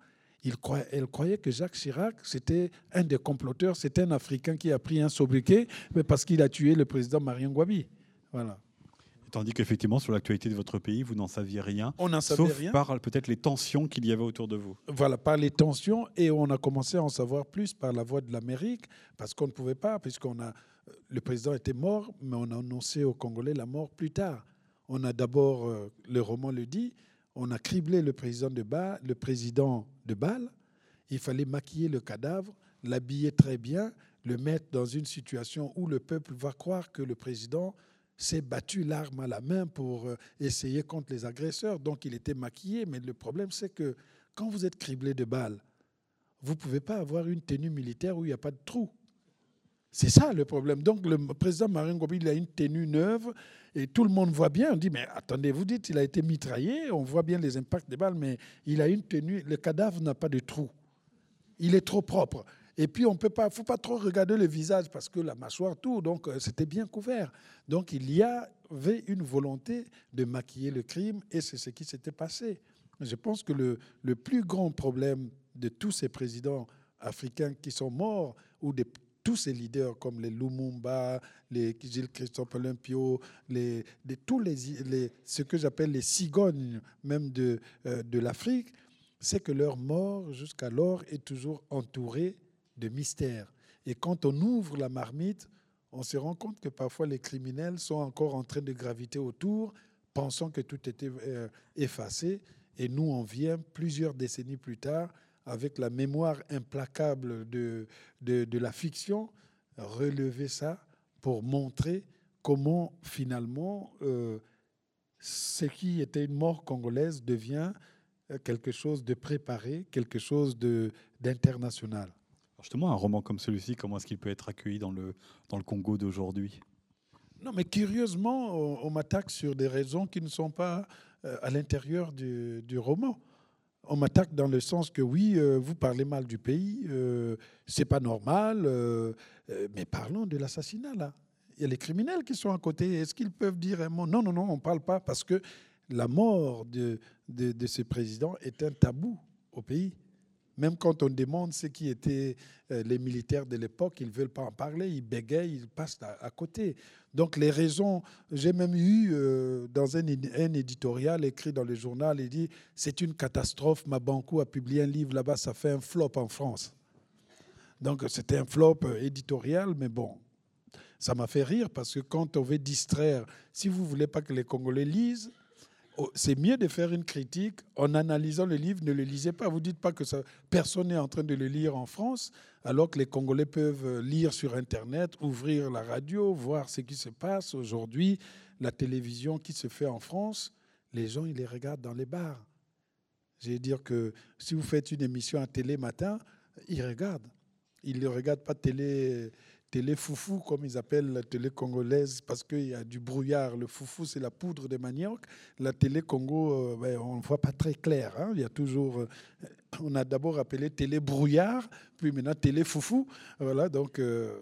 elle croyait que Jacques Chirac, c'était un des comploteurs, c'était un Africain qui a pris un sobriquet parce qu'il a tué le président Marien Gwabi. Voilà. Tandis qu'effectivement, sur l'actualité de votre pays, vous n'en saviez rien. On n'en savait sauf par peut-être les tensions qu'il y avait autour de vous. Voilà, par les tensions. Et on a commencé à en savoir plus par la voix de l'Amérique, parce qu'on ne pouvait pas, puisqu'on a. Euh, le président était mort, mais on a annoncé aux Congolais la mort plus tard. On a d'abord, euh, le roman le dit, on a criblé le président de Bâle, le président de Bâle. Il fallait maquiller le cadavre, l'habiller très bien, le mettre dans une situation où le peuple va croire que le président s'est battu l'arme à la main pour euh, essayer contre les agresseurs. Donc il était maquillé. Mais le problème, c'est que quand vous êtes criblé de balles, vous ne pouvez pas avoir une tenue militaire où il n'y a pas de trou. C'est ça le problème. Donc le président Marine Gobi, il a une tenue neuve et tout le monde voit bien. On dit, mais attendez, vous dites, il a été mitraillé, on voit bien les impacts des balles, mais il a une tenue, le cadavre n'a pas de trou. Il est trop propre. Et puis, on peut pas, faut pas trop regarder le visage parce que la mâchoire, tout, donc euh, c'était bien couvert. Donc, il y avait une volonté de maquiller le crime et c'est ce qui s'était passé. Je pense que le, le, plus grand problème de tous ces présidents africains qui sont morts ou de tous ces leaders comme les Lumumba, les Gilles Christophe Olympio, les, de tous les, les, ce que j'appelle les cigognes même de, euh, de l'Afrique, c'est que leur mort jusqu'alors est toujours entourée de mystère. Et quand on ouvre la marmite, on se rend compte que parfois les criminels sont encore en train de graviter autour, pensant que tout était euh, effacé. Et nous, on vient plusieurs décennies plus tard, avec la mémoire implacable de, de, la fiction, relever ça pour montrer comment finalement euh, ce qui était une mort congolaise devient euh, quelque chose de préparé, quelque chose d'international justement, un roman comme celui-ci, comment est-ce qu'il peut être accueilli dans le, dans le Congo d'aujourd'hui? Non, mais curieusement, on, m'attaque sur des raisons qui ne sont pas euh, à l'intérieur du, roman. On m'attaque dans le sens que oui, euh, vous parlez mal du pays, euh, c'est pas normal, mais parlons de l'assassinat là. Il y a les criminels qui sont à côté. Est-ce qu'ils peuvent dire un mot? Non, non, non, on ne parle pas parce que la mort de ce président est un tabou au pays. Même quand on demande ce qui étaient euh, les militaires de l'époque, ils ne veulent pas en parler, ils bégayent, ils passent à, côté. Donc les raisons, j'ai même eu euh, dans un, un, éditorial écrit dans le journal, il dit, c'est une catastrophe, Mabankou a publié un livre là-bas, ça fait un flop en France. Donc c'était un flop euh, éditorial, mais bon, ça m'a fait rire parce que quand on veut distraire, si vous voulez pas que les Congolais lisent, c'est mieux de faire une critique en analysant le livre. Ne le lisez pas. Vous dites pas que personne n'est en train de le lire en France, alors que les Congolais peuvent lire sur Internet, ouvrir la radio, voir ce qui se passe aujourd'hui, la télévision qui se fait en France. Les gens, ils les regardent dans les bars. Je veux dire que si vous faites une émission à télé matin, ils regardent. Ils ne regardent pas télé télé foufou, comme ils appellent la télé congolaise, parce qu'il y a du brouillard. Le foufou, c'est la poudre de manioc. La télé Congo, euh, ben, on ne voit pas très clair. Hein. Il y a toujours. Euh, on a d'abord appelé télé brouillard, puis maintenant télé foufou. Voilà, donc euh,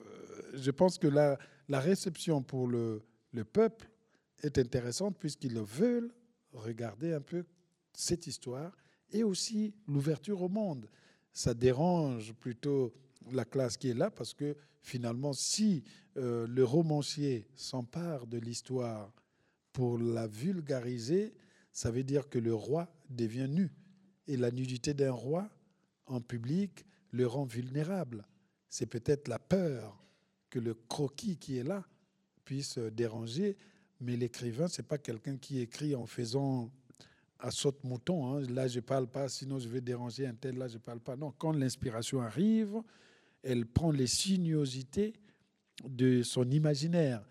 je pense que la, la réception pour le, le peuple est intéressante, puisqu'ils veulent regarder un peu cette histoire et aussi l'ouverture au monde. ça dérange plutôt la classe qui est là parce que finalement, si euh, le romancier s'empare de l'histoire pour la vulgariser, ça veut dire que le roi devient nu. Et la nudité d'un roi en public le rend vulnérable. C'est peut-être la peur que le croquis qui est là puisse déranger, mais l'écrivain, ce n'est pas quelqu'un qui écrit en faisant à saute-mouton. Hein. Là, je parle pas, sinon je vais déranger un tel, là, je parle pas. Non, quand l'inspiration arrive, elle prend les sinuosités de son imaginaire.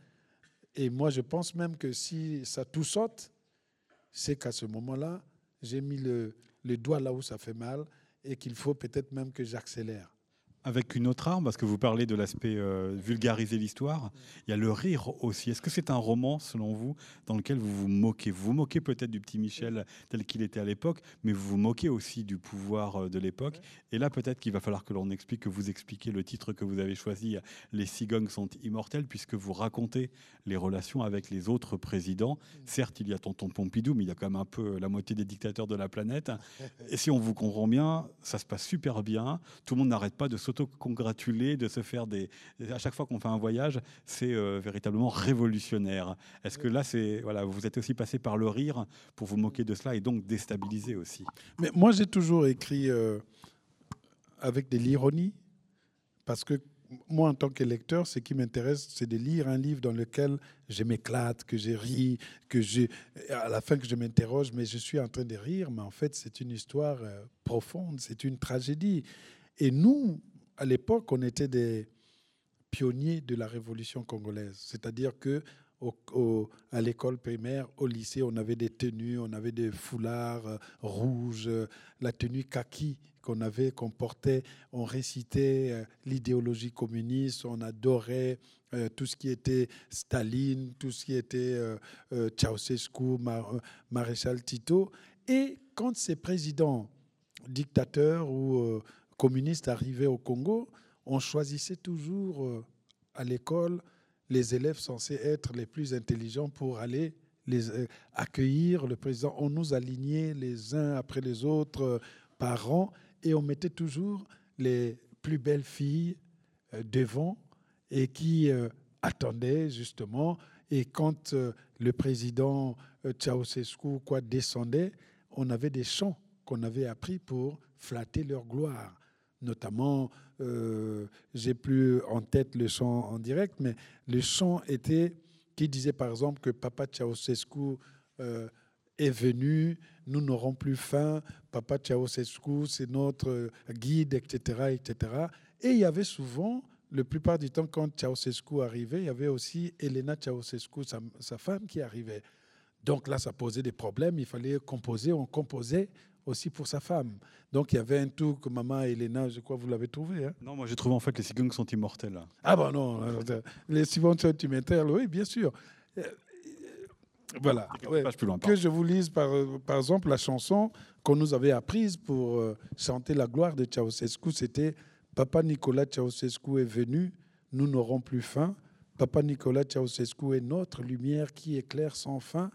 Et moi, je pense même que si ça tout saute, c'est qu'à ce moment-là, j'ai mis le, le doigt là où ça fait mal et qu'il faut peut-être même que j'accélère avec une autre arme, parce que vous parlez de l'aspect euh, vulgariser l'histoire, il y a le rire aussi. Est-ce que c'est un roman, selon vous, dans lequel vous vous moquez? Vous vous moquez peut-être du petit Michel tel qu'il était à l'époque, mais vous vous moquez aussi du pouvoir euh, de l'époque. Et là, peut-être qu'il va falloir que l'on explique, que vous expliquiez le titre que vous avez choisi, Les cigognes sont immortelles, puisque vous racontez les relations avec les autres présidents. Certes, il y a Tonton Pompidou, mais il y a quand même un peu la moitié des dictateurs de la planète. (laughs) Et si on vous comprend bien, ça se passe super bien. Tout le monde n'arrête pas de sauter congratuler de se faire des. À chaque fois qu'on fait un voyage, c'est euh, véritablement révolutionnaire. Est-ce que là, c'est voilà, vous êtes aussi passé par le rire pour vous moquer de cela et donc déstabiliser aussi? Mais moi, j'ai toujours écrit euh, avec de l'ironie parce que moi, en tant que lecteur, ce qui m'intéresse, c'est de lire un livre dans lequel je m'éclate, que j'ai ri, que j'ai, à la fin que je m'interroge, mais je suis en train de rire, mais en fait, c'est une histoire euh, profonde, c'est une tragédie. Et nous, à l'époque, on était des pionniers de la révolution congolaise. C'est-à-dire que à l'école primaire, au lycée, on avait des tenues, on avait des foulards euh, rouges, euh, la tenue kaki qu'on avait, qu'on portait, on récitait euh, l'idéologie communiste, on adorait tout ce qui était Staline, tout ce qui était Ceausescu, maréchal Tito. Et quand ces présidents dictateurs ou communistes arrivaient au Congo, on choisissait toujours euh, à l'école les élèves censés être les plus intelligents pour aller les euh, accueillir le président. On nous alignait les uns après les autres euh, par rang et on mettait toujours les plus belles filles devant et qui attendaient justement. Et quand le président Ceausescu quoi descendait, on avait des chants qu'on avait appris pour flatter leur gloire notamment, euh, j'ai plus en tête le chant en direct, mais le chant était qui disait par exemple que Papa Ceausescu euh, est venu, nous n'aurons plus faim, Papa Ceausescu c'est notre guide, etc., etc. Et il y avait souvent, la plupart du temps, quand Ceausescu arrivait, il y avait aussi Elena Ceausescu, sa, sa femme, qui arrivait. Donc là, ça posait des problèmes. Il fallait composer. On composait aussi pour sa femme. Donc il y avait un tout que maman Elena, je crois, vous l'avez trouvé. Hein? Non, moi j'ai trouvé en fait les cigognes sont immortels. Ah bon, non, les cigognes sont immortels, oui, bien sûr. Euh, voilà. que je vous lise par, par exemple la chanson qu'on nous avait apprise pour euh, chanter la gloire de Ceausescu. C'était Papa Nicolas Ceausescu est venu, nous n'aurons plus faim. Papa Nicolas Ceausescu est notre lumière qui éclaire sans fin.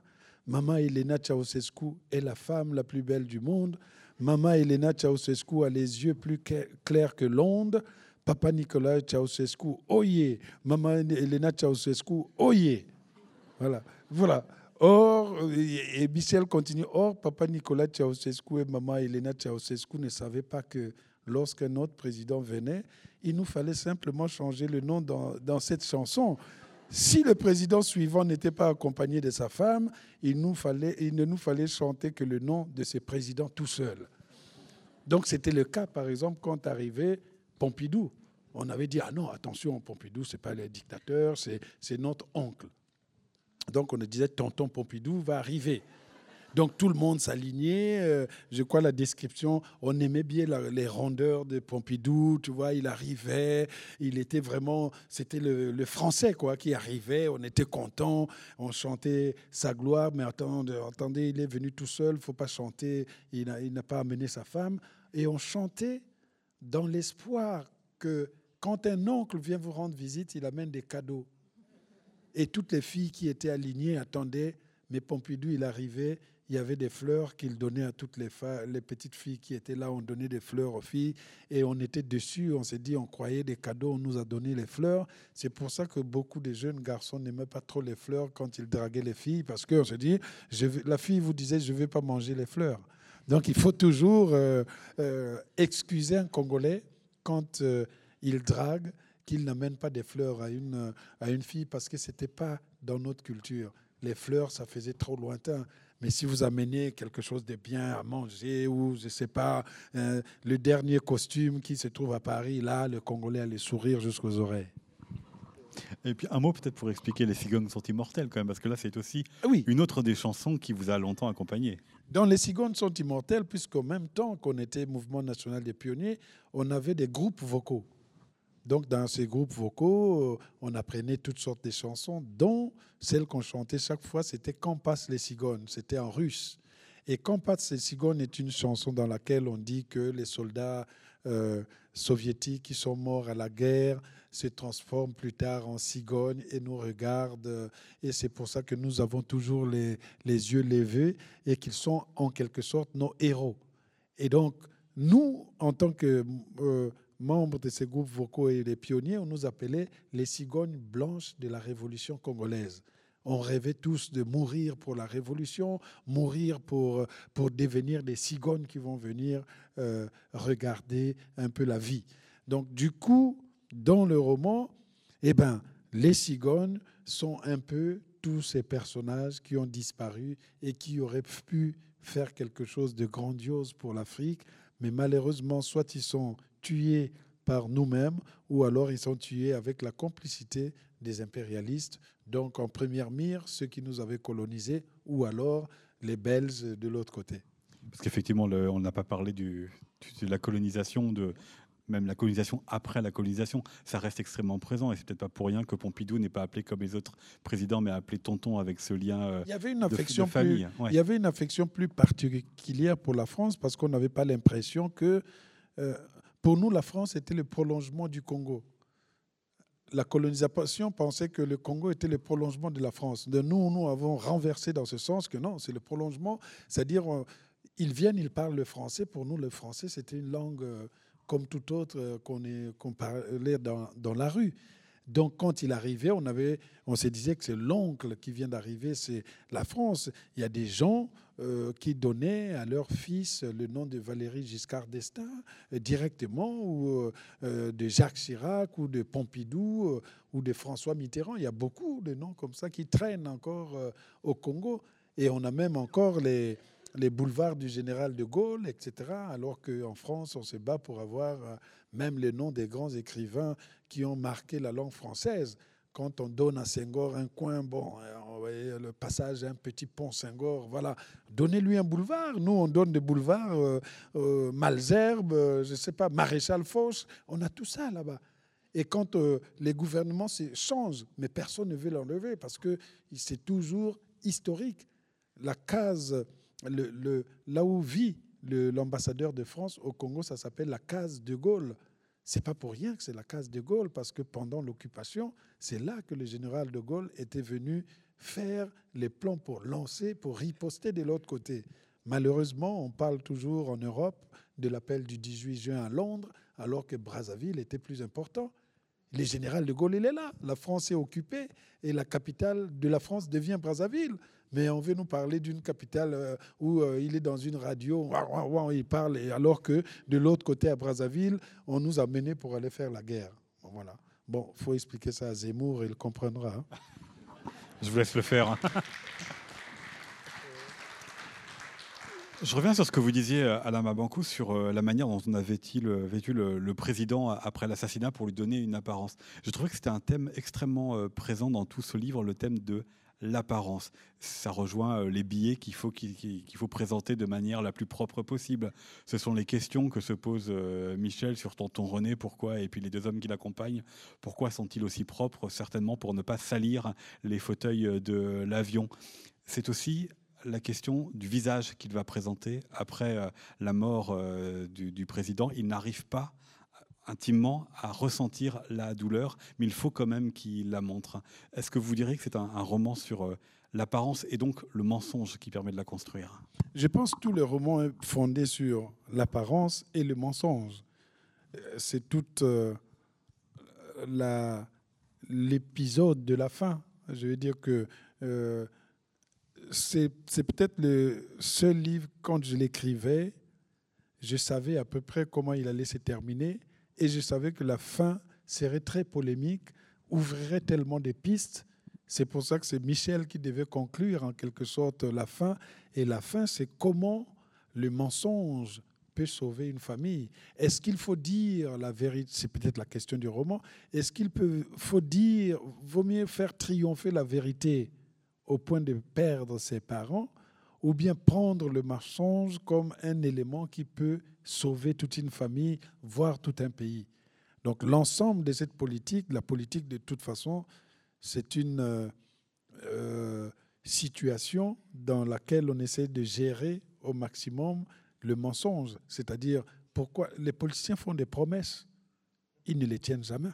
Maman Elena Ceausescu est la femme la plus belle du monde. Maman Elena Ceausescu a les yeux plus clairs que l'onde. Papa Nicolas Ceausescu, oyez. Maman Elena Ceausescu, oyez. Voilà. Voilà. Or, et Michel continue, or, Papa Nicolas Ceausescu et Maman Elena Ceausescu ne savaient pas que lorsqu'un autre président venait, il nous fallait simplement changer le nom dans cette chanson. Si le président suivant n'était pas accompagné de sa femme, il, nous fallait, il ne nous fallait chanter que le nom de ce président tout seul. Donc c'était le cas, par exemple, quand arrivait Pompidou. On avait dit, ah non, attention, Pompidou, ce n'est pas le dictateur, c'est notre oncle. Donc on disait, tonton Pompidou va arriver. Donc tout le monde s'alignait. Euh, je crois la description, on aimait bien les rondeurs de Pompidou. Tu vois, il arrivait, il était vraiment, c'était le, français quoi qui arrivait. On était content, on chantait sa gloire. Mais attendez, attendez il est venu tout seul, faut pas chanter. Il n'a pas amené sa femme. Et on chantait dans l'espoir que quand un oncle vient vous rendre visite, il amène des cadeaux. Et toutes les filles qui étaient alignées attendaient, mais Pompidou, il arrivait, il y avait des fleurs qu'il donnait à toutes les, petites filles qui étaient là. On donnait des fleurs aux filles et on était dessus. On s'est dit, on croyait des cadeaux, on nous a donné les fleurs. C'est pour ça que beaucoup de jeunes garçons n'aimaient pas trop les fleurs quand ils draguaient les filles parce qu'on se dit, la fille vous disait, je ne vais pas manger les fleurs. Donc il faut toujours euh, euh, excuser un Congolais quand euh, il drague qu'il n'amène pas des fleurs à une, à une fille parce que ce n'était pas dans notre culture. Les fleurs, ça faisait trop lointain. Mais si vous amenez quelque chose de bien à manger ou, je ne sais pas, le dernier costume qui se trouve à Paris, là, le Congolais allait sourire jusqu'aux oreilles. Et puis un mot peut-être pour expliquer Les cigognes sont immortelles quand même, parce que là c'est aussi ah oui. une autre des chansons qui vous a longtemps accompagné. Dans Les cigognes sont immortelles, puisqu'en même temps qu'on était Mouvement national des pionniers, on avait des groupes vocaux. Donc dans ces groupes vocaux, on apprenait toutes sortes de chansons, dont celle qu'on chantait chaque fois, c'était Quand passent les cigognes, c'était en russe. Et Quand passent les cigognes est une chanson dans laquelle on dit que les soldats euh, soviétiques qui sont morts à la guerre se transforment plus tard en cigognes et nous regardent. Et c'est pour ça que nous avons toujours les, les yeux levés et qu'ils sont en quelque sorte nos héros. Et donc, nous, en tant que euh, membres de ces groupes vocaux et les pionniers, on nous appelait les cigognes blanches de la révolution congolaise. On rêvait tous de mourir pour la révolution, mourir pour, pour devenir des cigognes qui vont venir euh, regarder un peu la vie. Donc, du coup, dans le roman, eh ben, les cigognes sont un peu tous ces personnages qui ont disparu et qui auraient pu faire quelque chose de grandiose pour l'Afrique, mais malheureusement, soit ils sont tués par nous-mêmes ou alors ils sont tués avec la complicité des impérialistes, donc en première mire ceux qui nous avaient colonisés ou alors les Belges de l'autre côté. Parce qu'effectivement, on n'a pas parlé du, de la colonisation, de, même la colonisation après la colonisation, ça reste extrêmement présent. Et c'est peut-être pas pour rien que Pompidou n'est pas appelé comme les autres présidents, mais appelé tonton avec ce lien euh, il y avait une affection de, famille. Il y avait une affection plus particulière pour la France parce qu'on n'avait pas l'impression que, euh, pour nous, la France était le prolongement du Congo. La colonisation pensait que le Congo était le prolongement de la France. De nous, nous avons renversé dans ce sens que non, c'est le prolongement. C'est-à-dire, euh, ils viennent, ils parlent le français. Pour nous, le français, c'était une langue comme tout autre euh, qu'on parlait dans, la rue. Donc, quand il arrivait, on, avait, on se disait que c'est l'oncle qui vient d'arriver, c'est la France. Il y a des gens euh, qui donnaient à leur fils le nom de Valérie Giscard d'Estaing euh, directement, ou de Jacques Chirac, ou de Pompidou, ou de François Mitterrand. Il y a beaucoup de noms comme ça qui traînent encore au Congo. Et on a même encore les, les boulevards du général de Gaulle, etc. Alors qu'en France, on se bat pour avoir euh, même les noms des grands écrivains qui ont marqué la langue française. Quand on donne à Senghor un coin, bon, euh, le passage, un petit pont Senghor, voilà. Donnez-lui un boulevard. Nous, on donne des boulevards, euh, Malzerbe, je ne sais pas, Maréchal Foch. On a tout ça là-bas. Et quand les gouvernements changent, mais personne ne veut l'enlever parce que c'est toujours historique. La case le, là où vit l'ambassadeur de France au Congo, ça s'appelle la case de Gaulle. C'est pas pour rien que c'est la case de Gaulle, parce que pendant l'occupation, c'est là que le général de Gaulle était venu faire les plans pour lancer, pour riposter de l'autre côté. Malheureusement, on parle toujours en Europe de l'appel du 18 juin à Londres, alors que Brazzaville était plus important. Le général de Gaulle, il est là. La France est occupée et la capitale de la France devient Brazzaville. Mais on veut nous parler d'une capitale euh, où euh, il est dans une radio, il parle, alors que de l'autre côté à Brazzaville, on nous a menés pour aller faire la guerre. Voilà. Bon, il faut expliquer ça à Zemmour, il comprendra. Hein. Je vous laisse le faire. Hein. Je reviens sur ce que vous disiez, euh, Alain Mabankou, sur la manière dont on a vêtu le, le président après l'assassinat pour lui donner une apparence. Je trouvais que c'était un thème extrêmement présent dans tout ce livre, le thème de l'apparence. Ça rejoint euh, les billets qu'il faut, qu'il faut présenter de manière la plus propre possible. Ce sont les questions que se pose euh, Michel sur Tonton René, pourquoi, et puis les deux hommes qui l'accompagnent, pourquoi sont-ils aussi propres? Certainement pour ne pas salir les fauteuils de l'avion. C'est aussi la question du visage qu'il va présenter après euh, la mort du président. Il n'arrive pas intimement à ressentir la douleur, mais il faut quand même qu'il la montre. Est-ce que vous diriez que c'est un, roman sur euh, l'apparence et donc le mensonge qui permet de la construire? Je pense que tout le roman est fondé sur l'apparence et le mensonge. Euh, c'est toute euh, l'épisode de la fin. Je veux dire que euh, c'est peut-être le seul livre, quand je l'écrivais, je savais à peu près comment il allait se terminer et je savais que la fin serait très polémique, ouvrirait tellement de pistes. C'est pour ça que c'est Michel qui devait conclure en quelque sorte la fin. Et la fin, c'est comment le mensonge peut sauver une famille. Est-ce qu'il faut dire la vérité? C'est peut-être la question du roman. Est-ce qu'il faut dire, vaut mieux faire triompher la vérité au point de perdre ses parents ou bien prendre le mensonge comme un élément qui peut sauver toute une famille, voire tout un pays. Donc l'ensemble de cette politique, la politique de toute façon, c'est une euh, situation dans laquelle on essaie de gérer au maximum le mensonge. C'est-à-dire, pourquoi les politiciens font des promesses, ils ne les tiennent jamais.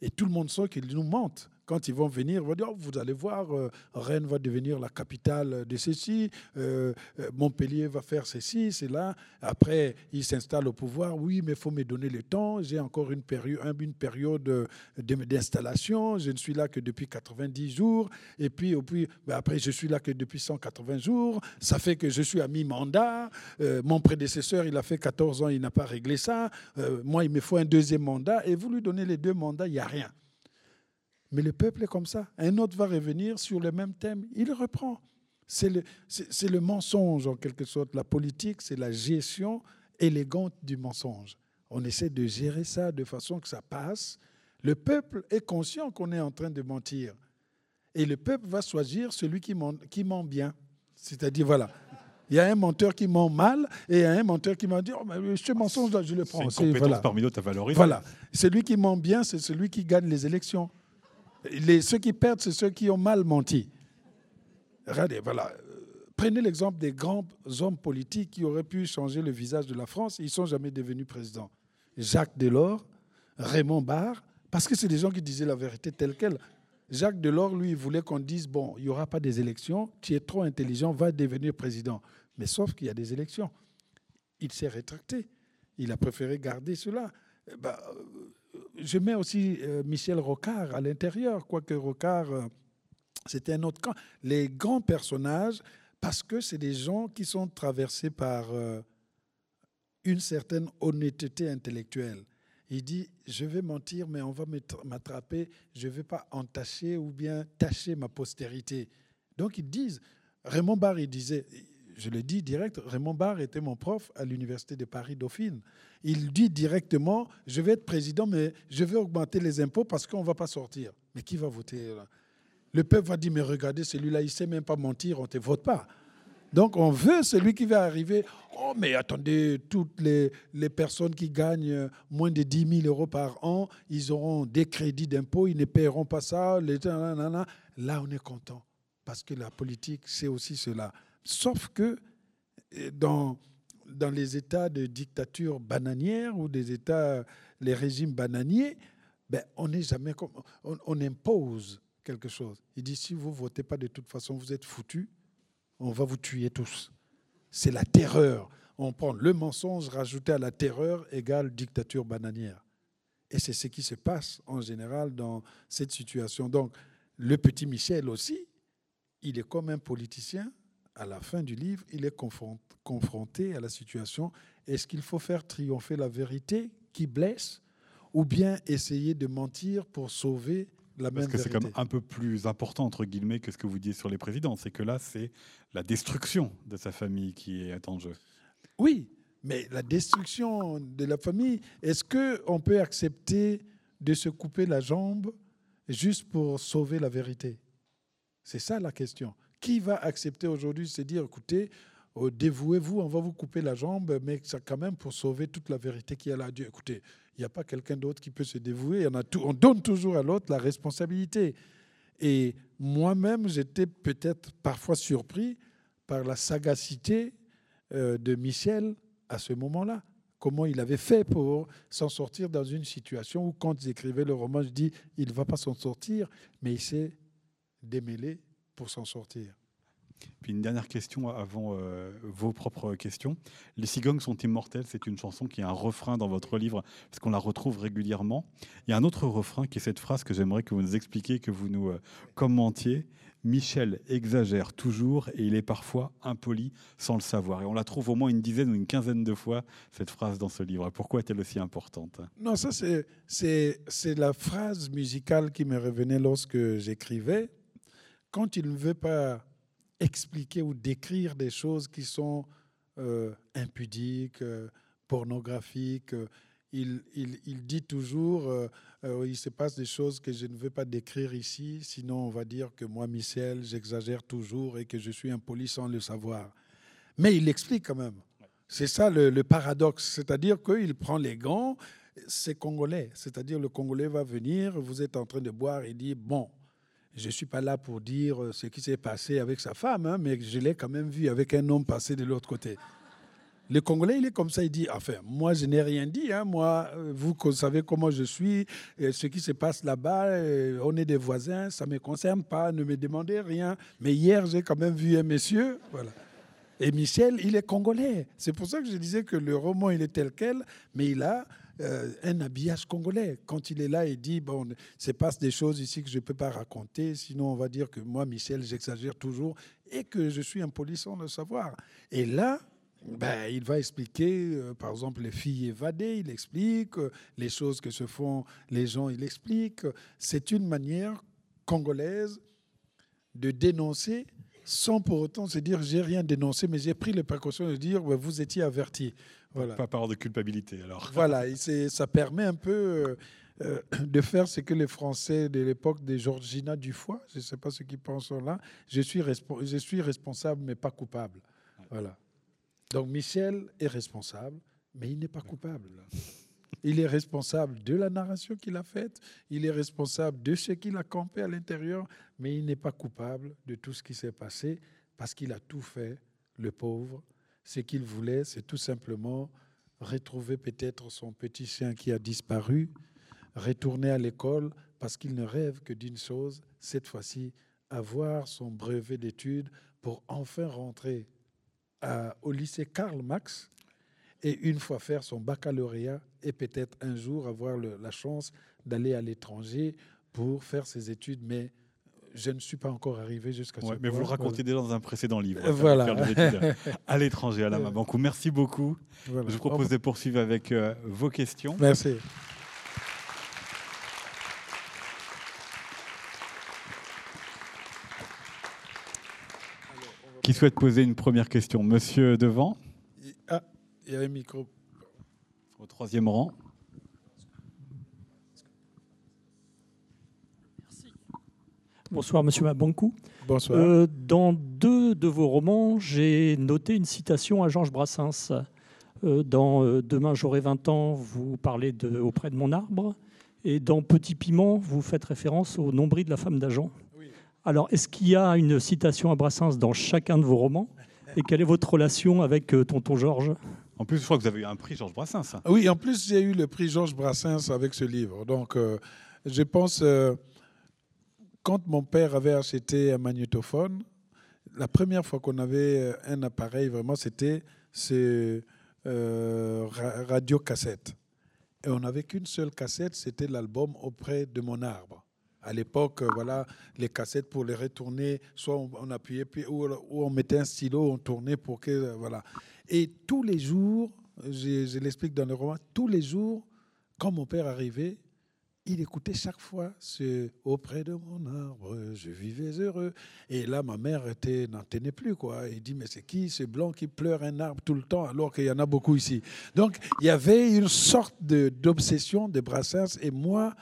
Et tout le monde sait qu'ils nous mentent quand ils vont venir, ils vont dire, oh, vous allez voir, euh, Rennes va devenir la capitale de ceci, euh, euh, Montpellier va faire ceci, c'est là. Après, ils s'installent au pouvoir. Oui, mais il faut me donner le temps. J'ai encore une, période, une période d'installation. Je ne suis là que depuis 90 jours. Et puis, après, je suis là que depuis 180 jours. Ça fait que je suis à mi-mandat. mon prédécesseur, il a fait 14 ans, il n'a pas réglé ça. moi, il me faut un deuxième mandat. Et vous lui donnez les deux mandats, il n'y a rien. Mais le peuple est comme ça. Un autre va revenir sur le même thème, il reprend. C'est le, le, mensonge en quelque sorte. La politique, c'est la gestion élégante du mensonge. On essaie de gérer ça de façon que ça passe. Le peuple est conscient qu'on est en train de mentir. Et le peuple va choisir celui qui ment, qui ment bien. C'est-à-dire, voilà, il y a un menteur qui ment mal et il y a un menteur qui m'a dit oh, ce mensonge, là, je le prends. C'est une compétence voilà. parmi d'autres à valoriser. Voilà. Celui qui ment bien, c'est celui qui gagne les élections. Ceux qui perdent, c'est ceux qui ont mal menti. Regardez, voilà. Prenez l'exemple des grands hommes politiques qui auraient pu changer le visage de la France. Ils ne sont jamais devenus présidents. Jacques Delors, Raymond Barre, parce que c'est des gens qui disaient la vérité telle qu'elle. Jacques Delors, lui, voulait qu'on dise, bon, il n'y aura pas des élections, tu es trop intelligent, va devenir président. Mais sauf qu'il y a des élections. Il s'est rétracté. Il a préféré garder cela. Eh ben, je mets aussi euh, Michel Rocard à l'intérieur, quoique Rocard, euh, c'était un autre camp. Les grands personnages, parce que c'est des gens qui sont traversés par euh, une certaine honnêteté intellectuelle. Il dit, je vais mentir, mais on va m'attraper, je ne vais pas entacher ou bien tacher ma postérité. Donc ils disent, Raymond Barre, il disait, je le dis direct, Raymond Barre était mon prof à l'Université de Paris-Dauphine. Il dit directement, je vais être président, mais je vais augmenter les impôts parce qu'on ne va pas sortir. Mais qui va voter Le peuple va dire, mais regardez, celui-là, il ne sait même pas mentir, on ne te vote pas. Donc on veut celui qui va arriver. Oh, mais attendez, toutes les, les, personnes qui gagnent moins de 10 000 euros par an, ils auront des crédits d'impôt, ils ne paieront pas ça. Là, on est content. Parce que la politique, c'est aussi cela. Sauf que euh, dans, dans les États de dictature bananière ou des États, les régimes bananiers, ben, on n'est jamais comme, on, impose quelque chose. Il dit si vous votez pas de toute façon, vous êtes foutus, on va vous tuer tous. C'est la terreur. On prend le mensonge rajouté à la terreur égale dictature bananière. Et c'est ce qui se passe en général dans cette situation. Donc, le petit Michel aussi, il est comme un politicien à la fin du livre, il est confronté à la situation, est-ce qu'il faut faire triompher la vérité qui blesse ou bien essayer de mentir pour sauver la même Parce que c'est comme un peu plus important, entre guillemets, que ce que vous dites sur les présidents. C'est que là, c'est la destruction de sa famille qui est en jeu. Oui, mais la destruction de la famille, est-ce qu'on peut accepter de se couper la jambe juste pour sauver la vérité? C'est ça la question. Qui va accepter aujourd'hui de se dire, écoutez, euh, dévouez-vous, on va vous couper la jambe, mais c'est quand même pour sauver toute la vérité qui est là. Dieu, écoutez, il n'y a pas quelqu'un d'autre qui peut se dévouer. On, on donne toujours à l'autre la responsabilité. Et moi-même, j'étais peut-être parfois surpris par la sagacité euh, de Michel à ce moment-là. Comment il avait fait pour s'en sortir dans une situation où, quand j'écrivais le roman, je dis il ne va pas s'en sortir, mais il s'est démêlé pour s'en sortir. Puis une dernière question avant euh, vos propres questions. Les cigognes sont immortelles, c'est une chanson qui a un refrain dans votre livre, parce qu'on la retrouve régulièrement. Il y a un autre refrain qui est cette phrase que j'aimerais que vous nous expliquiez, que vous nous euh, commentiez. Michel exagère toujours et il est parfois impoli sans le savoir. Et on la trouve au moins une dizaine ou une quinzaine de fois, cette phrase dans ce livre. Pourquoi est-elle aussi importante Non, ça c'est la phrase musicale qui me revenait lorsque j'écrivais. Quand il ne veut pas expliquer ou décrire des choses qui sont euh, impudiques, euh, pornographiques. Euh, il, dit toujours, il se passe des choses que je ne veux pas décrire ici, sinon on va dire que moi, Michel, j'exagère toujours et que je suis impoli sans le savoir. Mais il explique quand même. C'est ça le, le paradoxe, c'est-à-dire qu'il prend les gants, c'est congolais, c'est-à-dire le Congolais va venir, vous êtes en train de boire, il dit, bon, je ne suis pas là pour dire euh, ce qui s'est passé avec sa femme, hein, mais je l'ai quand même vu avec un homme passer de l'autre côté. Le Congolais, il est comme ça, il dit, enfin, moi, je n'ai rien dit, hein, moi, euh, vous savez comment je suis, ce qui se passe là-bas, euh, on est des voisins, ça ne me concerne pas, ne me demandez rien. Mais hier, j'ai quand même vu un monsieur, voilà. Et Michel, il est congolais. C'est pour ça que je disais que le roman, il est tel quel, mais il a euh, un habillage congolais. Quand il est là, il dit bon, c'est passe des choses ici que je ne peux pas raconter, sinon on va dire que moi, Michel, j'exagère toujours et que je suis impoli sans le savoir. Et là, ben, il va expliquer, euh, par exemple, les filles évadées, il explique, euh, les choses que se font les gens, il explique. C'est une manière congolaise de dénoncer sans pour autant se dire j'ai rien dénoncé, mais j'ai pris les précautions de dire ben, vous étiez averti. Pas par de culpabilité, alors. (laughs) Voilà, ça permet un peu euh, euh, de faire ce que les Français de l'époque des Georgina Dufoy, je ne sais pas ce qu'ils pensent là, je suis, je suis responsable, mais pas coupable. Voilà. Donc Michel est responsable, mais il n'est pas coupable. Il est responsable de la narration qu'il a faite, il est responsable de ce qu'il a campé à l'intérieur, mais il n'est pas coupable de tout ce qui s'est passé parce qu'il a tout fait, le pauvre, ce qu'il voulait, c'est tout simplement retrouver peut-être son petit chien qui a disparu, retourner à l'école parce qu'il ne rêve que d'une chose, cette fois-ci, avoir son brevet d'études pour enfin rentrer au lycée Karl Marx et une fois faire son baccalauréat et peut-être un jour avoir la chance d'aller à l'étranger pour faire ses études, mais je ne suis pas encore arrivé jusqu'à ouais, Mais vous le racontez déjà dans un précédent livre. Voilà. (laughs) à l'étranger, à la Mabankou. Merci beaucoup. Je vous propose de poursuivre avec euh, vos questions. Merci. Qui souhaite poser une première question? Monsieur Devant. Ah, il y a un micro. Au troisième rang. Bonsoir, monsieur Mabankou. Bonsoir. Euh, dans deux de vos romans, j'ai noté une citation à Georges Brassens. Euh, dans euh, Demain j'aurai 20 ans, vous parlez de Auprès de mon arbre. Et dans Petit Piment, vous faites référence au nombril de la femme d'agent. Alors, est-ce qu'il y a une citation à Brassens dans chacun de vos romans? Et quelle est votre relation avec Tonton Georges? En plus, je crois que vous avez eu un prix Georges Brassens. Oui, en plus, j'ai eu le prix Georges Brassens avec ce livre. Donc, je pense quand mon père avait acheté un magnétophone, la première fois qu'on avait euh, un appareil, vraiment, c'était ce euh, radio cassette. Et on n'avait qu'une seule cassette, c'était l'album Auprès de mon arbre. À l'époque, euh, voilà, les cassettes pour les retourner, soit on, appuyait, ou, ou, on mettait un stylo, on tournait pour que, voilà. Et tous les jours, je, je l'explique dans le roman, tous les jours, quand mon père arrivait, il écoutait chaque fois ce auprès de mon arbre, je vivais heureux. Et là, ma mère n'en tenait plus. Quoi. Il dit, mais c'est qui ce blanc qui pleure un arbre tout le temps alors qu'il y en a beaucoup ici? Donc, il y avait une sorte d'obsession de, Brassens. Et moi,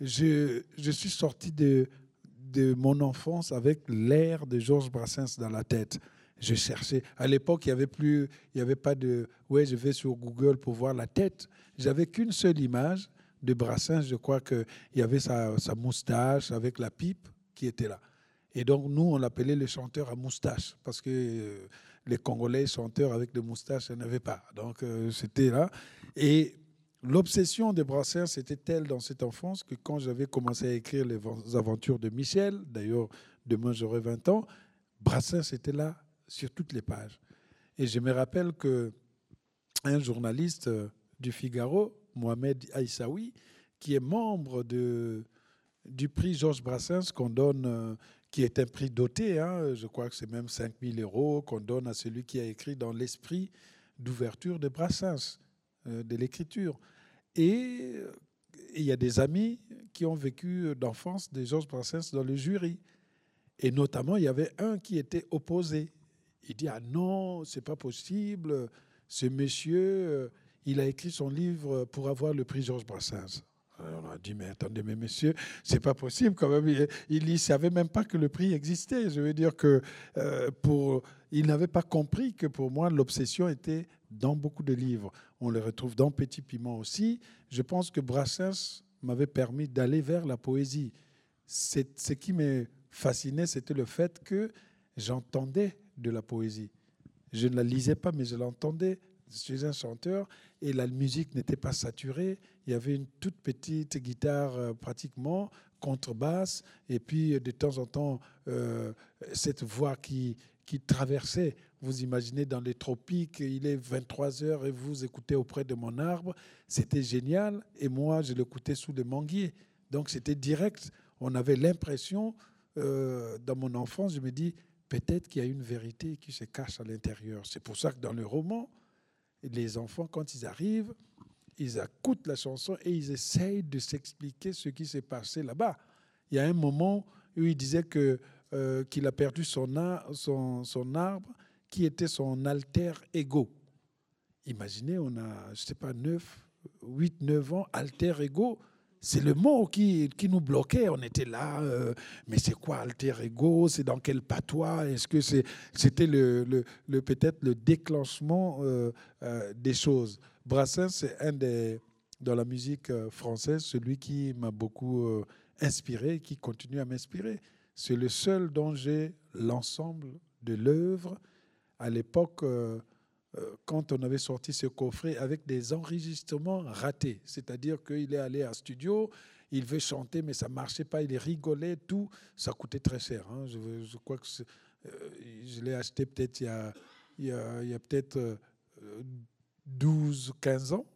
je, je suis sorti de, de mon enfance avec l'air de Georges Brassens dans la tête. Je cherchais. À l'époque, il n'y avait plus, il n'y avait pas de. Ouais, je vais sur Google pour voir la tête. J'avais qu'une seule image de Brassens, je crois qu'il y avait sa, moustache avec la pipe qui était là. Et donc, nous, on l'appelait le chanteur à moustache, parce que euh, les Congolais chanteurs avec des moustaches, il n'y pas. Donc, euh, c'était là. Et l'obsession de Brassens était telle dans cette enfance que quand j'avais commencé à écrire les aventures de Michel, d'ailleurs, Demain j'aurai 20 ans, Brassens était là sur toutes les pages. Et je me rappelle que un journaliste euh, du Figaro, Mohamed Aïssaoui, qui est membre de, du prix Georges Brassens qu'on donne, euh, qui est un prix doté, hein, je crois que c'est même 5 000 euros qu'on donne à celui qui a écrit dans l'esprit d'ouverture de Brassens, euh, de l'écriture. Et il y a des amis qui ont vécu d'enfance de Georges Brassens dans le jury. Et notamment, il y avait un qui était opposé. Il dit Ah non, c'est pas possible. Ce monsieur, euh, il a écrit son livre pour avoir le prix Georges Brassens. on a dit, mais attendez, mais monsieur, c'est pas possible quand même. Il ne savait même pas que le prix existait. Je veux dire que euh, pour, il n'avait pas compris que pour moi, l'obsession était dans beaucoup de livres. On le retrouve dans Petit Piment aussi. Je pense que Brassens m'avait permis d'aller vers la poésie. Ce qui me fascinait, c'était le fait que j'entendais de la poésie. Je ne la lisais pas, mais je l'entendais. Suis un chanteur et la musique n'était pas saturée. Il y avait une toute petite guitare euh, pratiquement, contrebasse, et puis de temps en temps, euh, cette voix qui, qui traversait. Vous imaginez dans les tropiques, il est 23 heures et vous écoutez auprès de mon arbre. C'était génial. Et moi, je l'écoutais sous le manguier. Donc c'était direct. On avait l'impression, euh, dans mon enfance, je me dis, peut-être qu'il y a une vérité qui se cache à l'intérieur. C'est pour ça que dans le roman, les enfants, quand ils arrivent, ils écoutent la chanson et ils essayent de s'expliquer ce qui s'est passé là-bas. Il y a un moment où il disait que, euh, qu'il a perdu son, son, son, arbre qui était son alter ego. Imaginez, on a, je ne sais pas, 9, 8, 9 ans, alter ego, c'est le mot qui, qui, nous bloquait. On était là, euh, mais c'est quoi alter ego? C'est dans quel patois? Est-ce que c'était le, le, peut-être le déclenchement euh, euh, des choses? Brassens, c'est un des, dans la musique française, celui qui m'a beaucoup inspiré, qui continue à m'inspirer. C'est le seul dont j'ai l'ensemble de l'œuvre. À l'époque, quand on avait sorti ce coffret avec des enregistrements ratés. C'est-à-dire qu'il est allé à studio, il veut chanter, mais ça ne marchait pas, il rigolait, tout. Ça coûtait très cher. Hein. Je, crois que euh, je l'ai acheté peut-être il y a, a, peut-être 12, euh, 15 ans.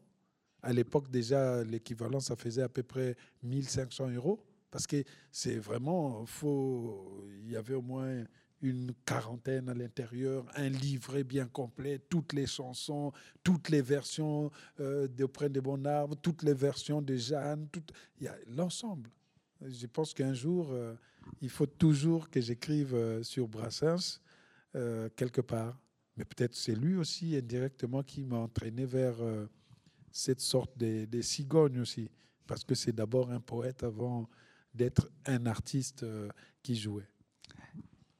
À l'époque, déjà, l'équivalent, ça faisait à peu près 1500 euros. Parce que c'est vraiment faux. Il y avait au moins une quarantaine à l'intérieur, un livret bien complet, toutes les chansons, toutes les versions euh, d'Auprès des bons toutes les versions de Jeanne, il y a l'ensemble. Je pense qu'un jour, euh, il faut toujours que j'écrive euh, sur Brassens euh, quelque part. Mais peut-être c'est lui aussi indirectement qui m'a entraîné vers cette sorte de, cigogne aussi. Parce que c'est d'abord un poète avant d'être un artiste qui jouait.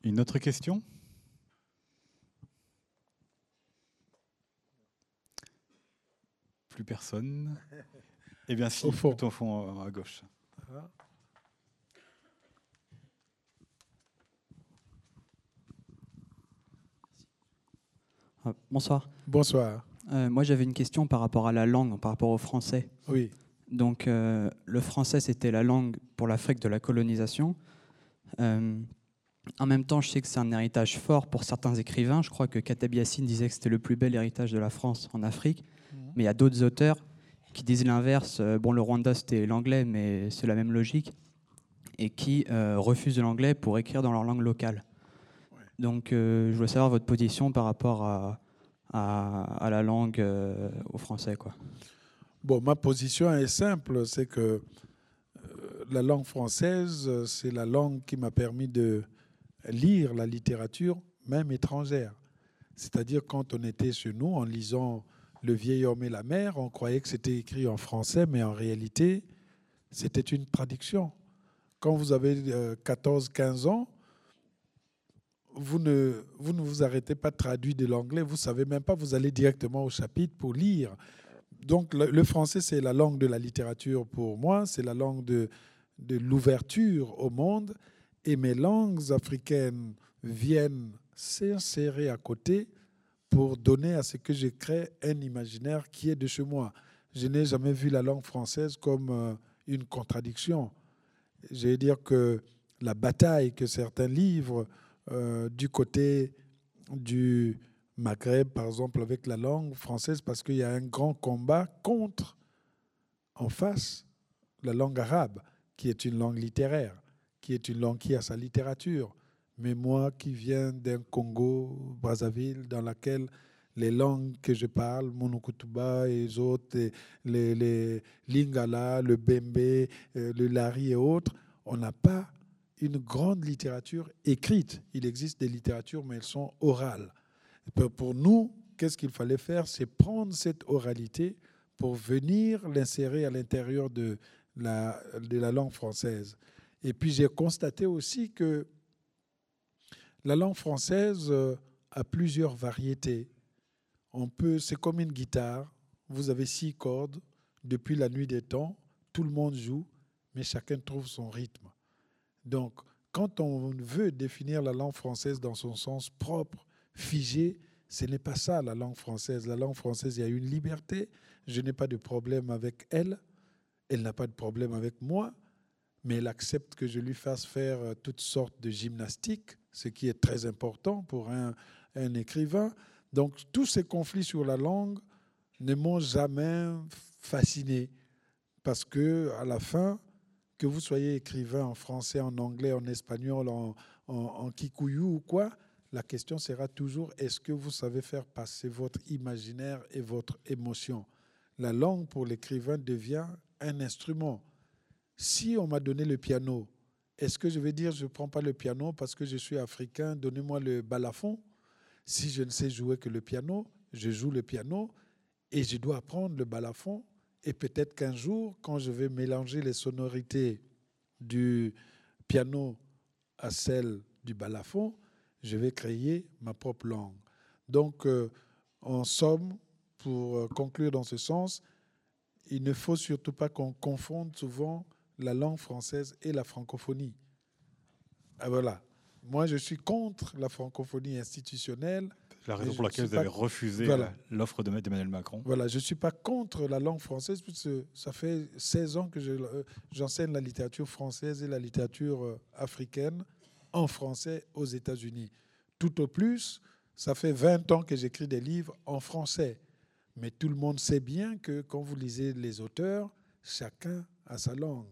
Une autre question? Plus personne Eh bien, si, au fond, au fond à gauche. Ah, bonsoir. Bonsoir. Euh, moi, j'avais une question par rapport à la langue, par rapport au français. Oui. Donc, euh, le français, c'était la langue pour l'Afrique de la colonisation. Euh, en même temps, je sais que c'est un héritage fort pour certains écrivains. Je crois que Katab Yassine disait que c'était le plus bel héritage de la France en Afrique. Mhm. Mais il y a d'autres auteurs qui disent l'inverse. Euh, bon, le Rwanda, c'était l'anglais, mais c'est la même logique. Et qui euh, refusent l'anglais pour écrire dans leur langue locale. Donc, euh, je voulais savoir votre position par rapport à, à, la langue au français. Quoi. Bon, ma position est simple. C'est que la langue française, c'est la langue qui m'a permis de lire la littérature, même étrangère. C'est-à-dire quand on était chez nous, en lisant Le vieil homme et la mer, on croyait que c'était écrit en français, mais en réalité, c'était une traduction. Quand vous avez 14-15 euh, ans, vous ne, vous arrêtez pas de traduire de l'anglais, vous ne savez même pas, vous allez directement au chapitre pour lire. Donc le, français, c'est la langue de la littérature pour moi, c'est la langue de l'ouverture au monde et mes langues africaines viennent s'insérer à côté pour donner à ce que je crée un imaginaire qui est de chez moi. Je n'ai jamais vu la langue française comme euh, une contradiction. Je veux dire que la bataille que certains livrent euh, du côté du Maghreb, par exemple, avec la langue française, parce qu'il y a un grand combat contre, en face, la langue arabe, qui est une langue littéraire, qui est une langue qui a sa littérature. Mais moi qui viens d'un Congo, Brazzaville, dans laquelle les langues que je parle, Monokutuba et les autres, les, les Lingala, le Bembe, euh, le Lari et autres, on n'a pas une grande littérature écrite. Il existe des littératures, mais elles sont orales. Pour nous, qu'est-ce qu'il fallait faire? C'est prendre cette oralité pour venir l'insérer à l'intérieur de la, de la langue française. Et puis j'ai constaté aussi que la langue française euh, a plusieurs variétés. On peut, c'est comme une guitare. Vous avez six cordes. Depuis la nuit des temps, tout le monde joue, mais chacun trouve son rythme. Donc, quand on veut définir la langue française dans son sens propre, figé, ce n'est pas ça la langue française. La langue française, il y a une liberté. Je n'ai pas de problème avec elle. Elle n'a pas de problème avec moi. Mais elle accepte que je lui fasse faire euh, toutes sortes de gymnastiques, ce qui est très important pour un, écrivain. Donc, tous ces conflits sur la langue ne m'ont jamais fasciné. Parce que, à la fin, que vous soyez écrivain en français, en anglais, en espagnol, en, en, kikuyu ou quoi, la question sera toujours est-ce que vous savez faire passer votre imaginaire et votre émotion? La langue pour l'écrivain devient un instrument. Si on m'a donné le piano, est-ce que je vais dire je ne prends pas le piano parce que je suis africain, donnez-moi le balafon Si je ne sais jouer que le piano, je joue le piano et je dois apprendre le balafon et peut-être qu'un jour, quand je vais mélanger les sonorités du piano à celles du balafon, je vais créer ma propre langue. Donc, euh, en somme, pour euh, conclure dans ce sens, il ne faut surtout pas qu'on confonde souvent la langue française et la francophonie. Ah, voilà. Moi, je suis contre la francophonie institutionnelle la raison pour laquelle vous avez refusé l'offre de d'Emmanuel Macron. Voilà, je ne suis pas contre la langue française, puisque ça fait 16 ans que euh, j'enseigne la littérature française et la littérature euh, africaine en français aux États-Unis. Tout au plus, ça fait 20 ans que j'écris des livres en français. Mais tout le monde sait bien que quand vous lisez les auteurs, chacun a sa langue.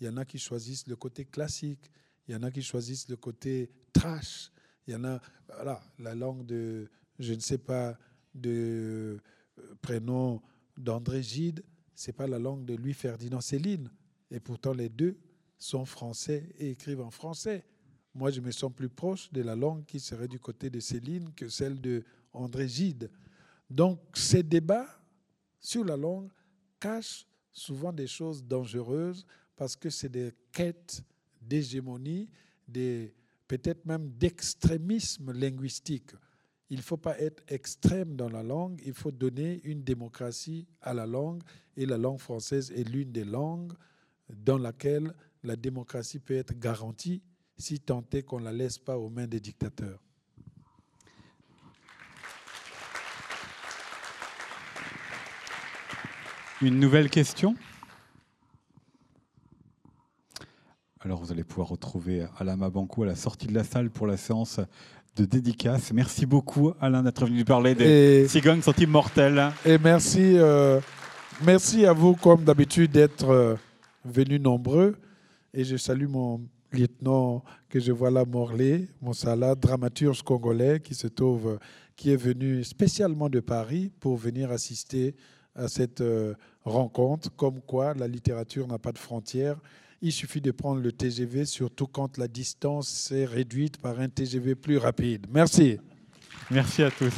Il y en a qui choisissent le côté classique, il y en a qui choisissent le côté trash, il y en a, voilà, la langue de, je ne sais pas, de euh, prénom d'André Gide, c'est pas la langue de Louis Ferdinand Céline. Et pourtant, les deux sont français et écrivent en français. Moi, je me sens plus proche de la langue qui serait du côté de Céline que celle de André Gide. Donc, ces débats sur la langue cachent souvent des choses dangereuses parce que c'est des quêtes d'hégémonie, des peut-être même d'extrémisme linguistique. Il ne faut pas être extrême dans la langue, il faut donner une démocratie à la langue, et la langue française est l'une des langues dans laquelle la démocratie peut être garantie si tant est qu'on ne la laisse pas aux mains des dictateurs. Une nouvelle question? Alors vous allez pouvoir retrouver Alain Mabankou à la sortie de la salle pour la séance de dédicace. Merci beaucoup Alain d'être venu parler des cigognes sont immortelles. Et merci, euh, merci à vous comme d'habitude d'être euh, venus nombreux. Et je salue mon lieutenant que je vois là, Morley, mon salade, dramaturge congolais qui se trouve, qui est venu spécialement de Paris pour venir assister à cette euh, rencontre, comme quoi la littérature n'a pas de frontières il suffit de prendre le TGV, surtout quand la distance est réduite par un TGV plus rapide. Merci. Merci à tous.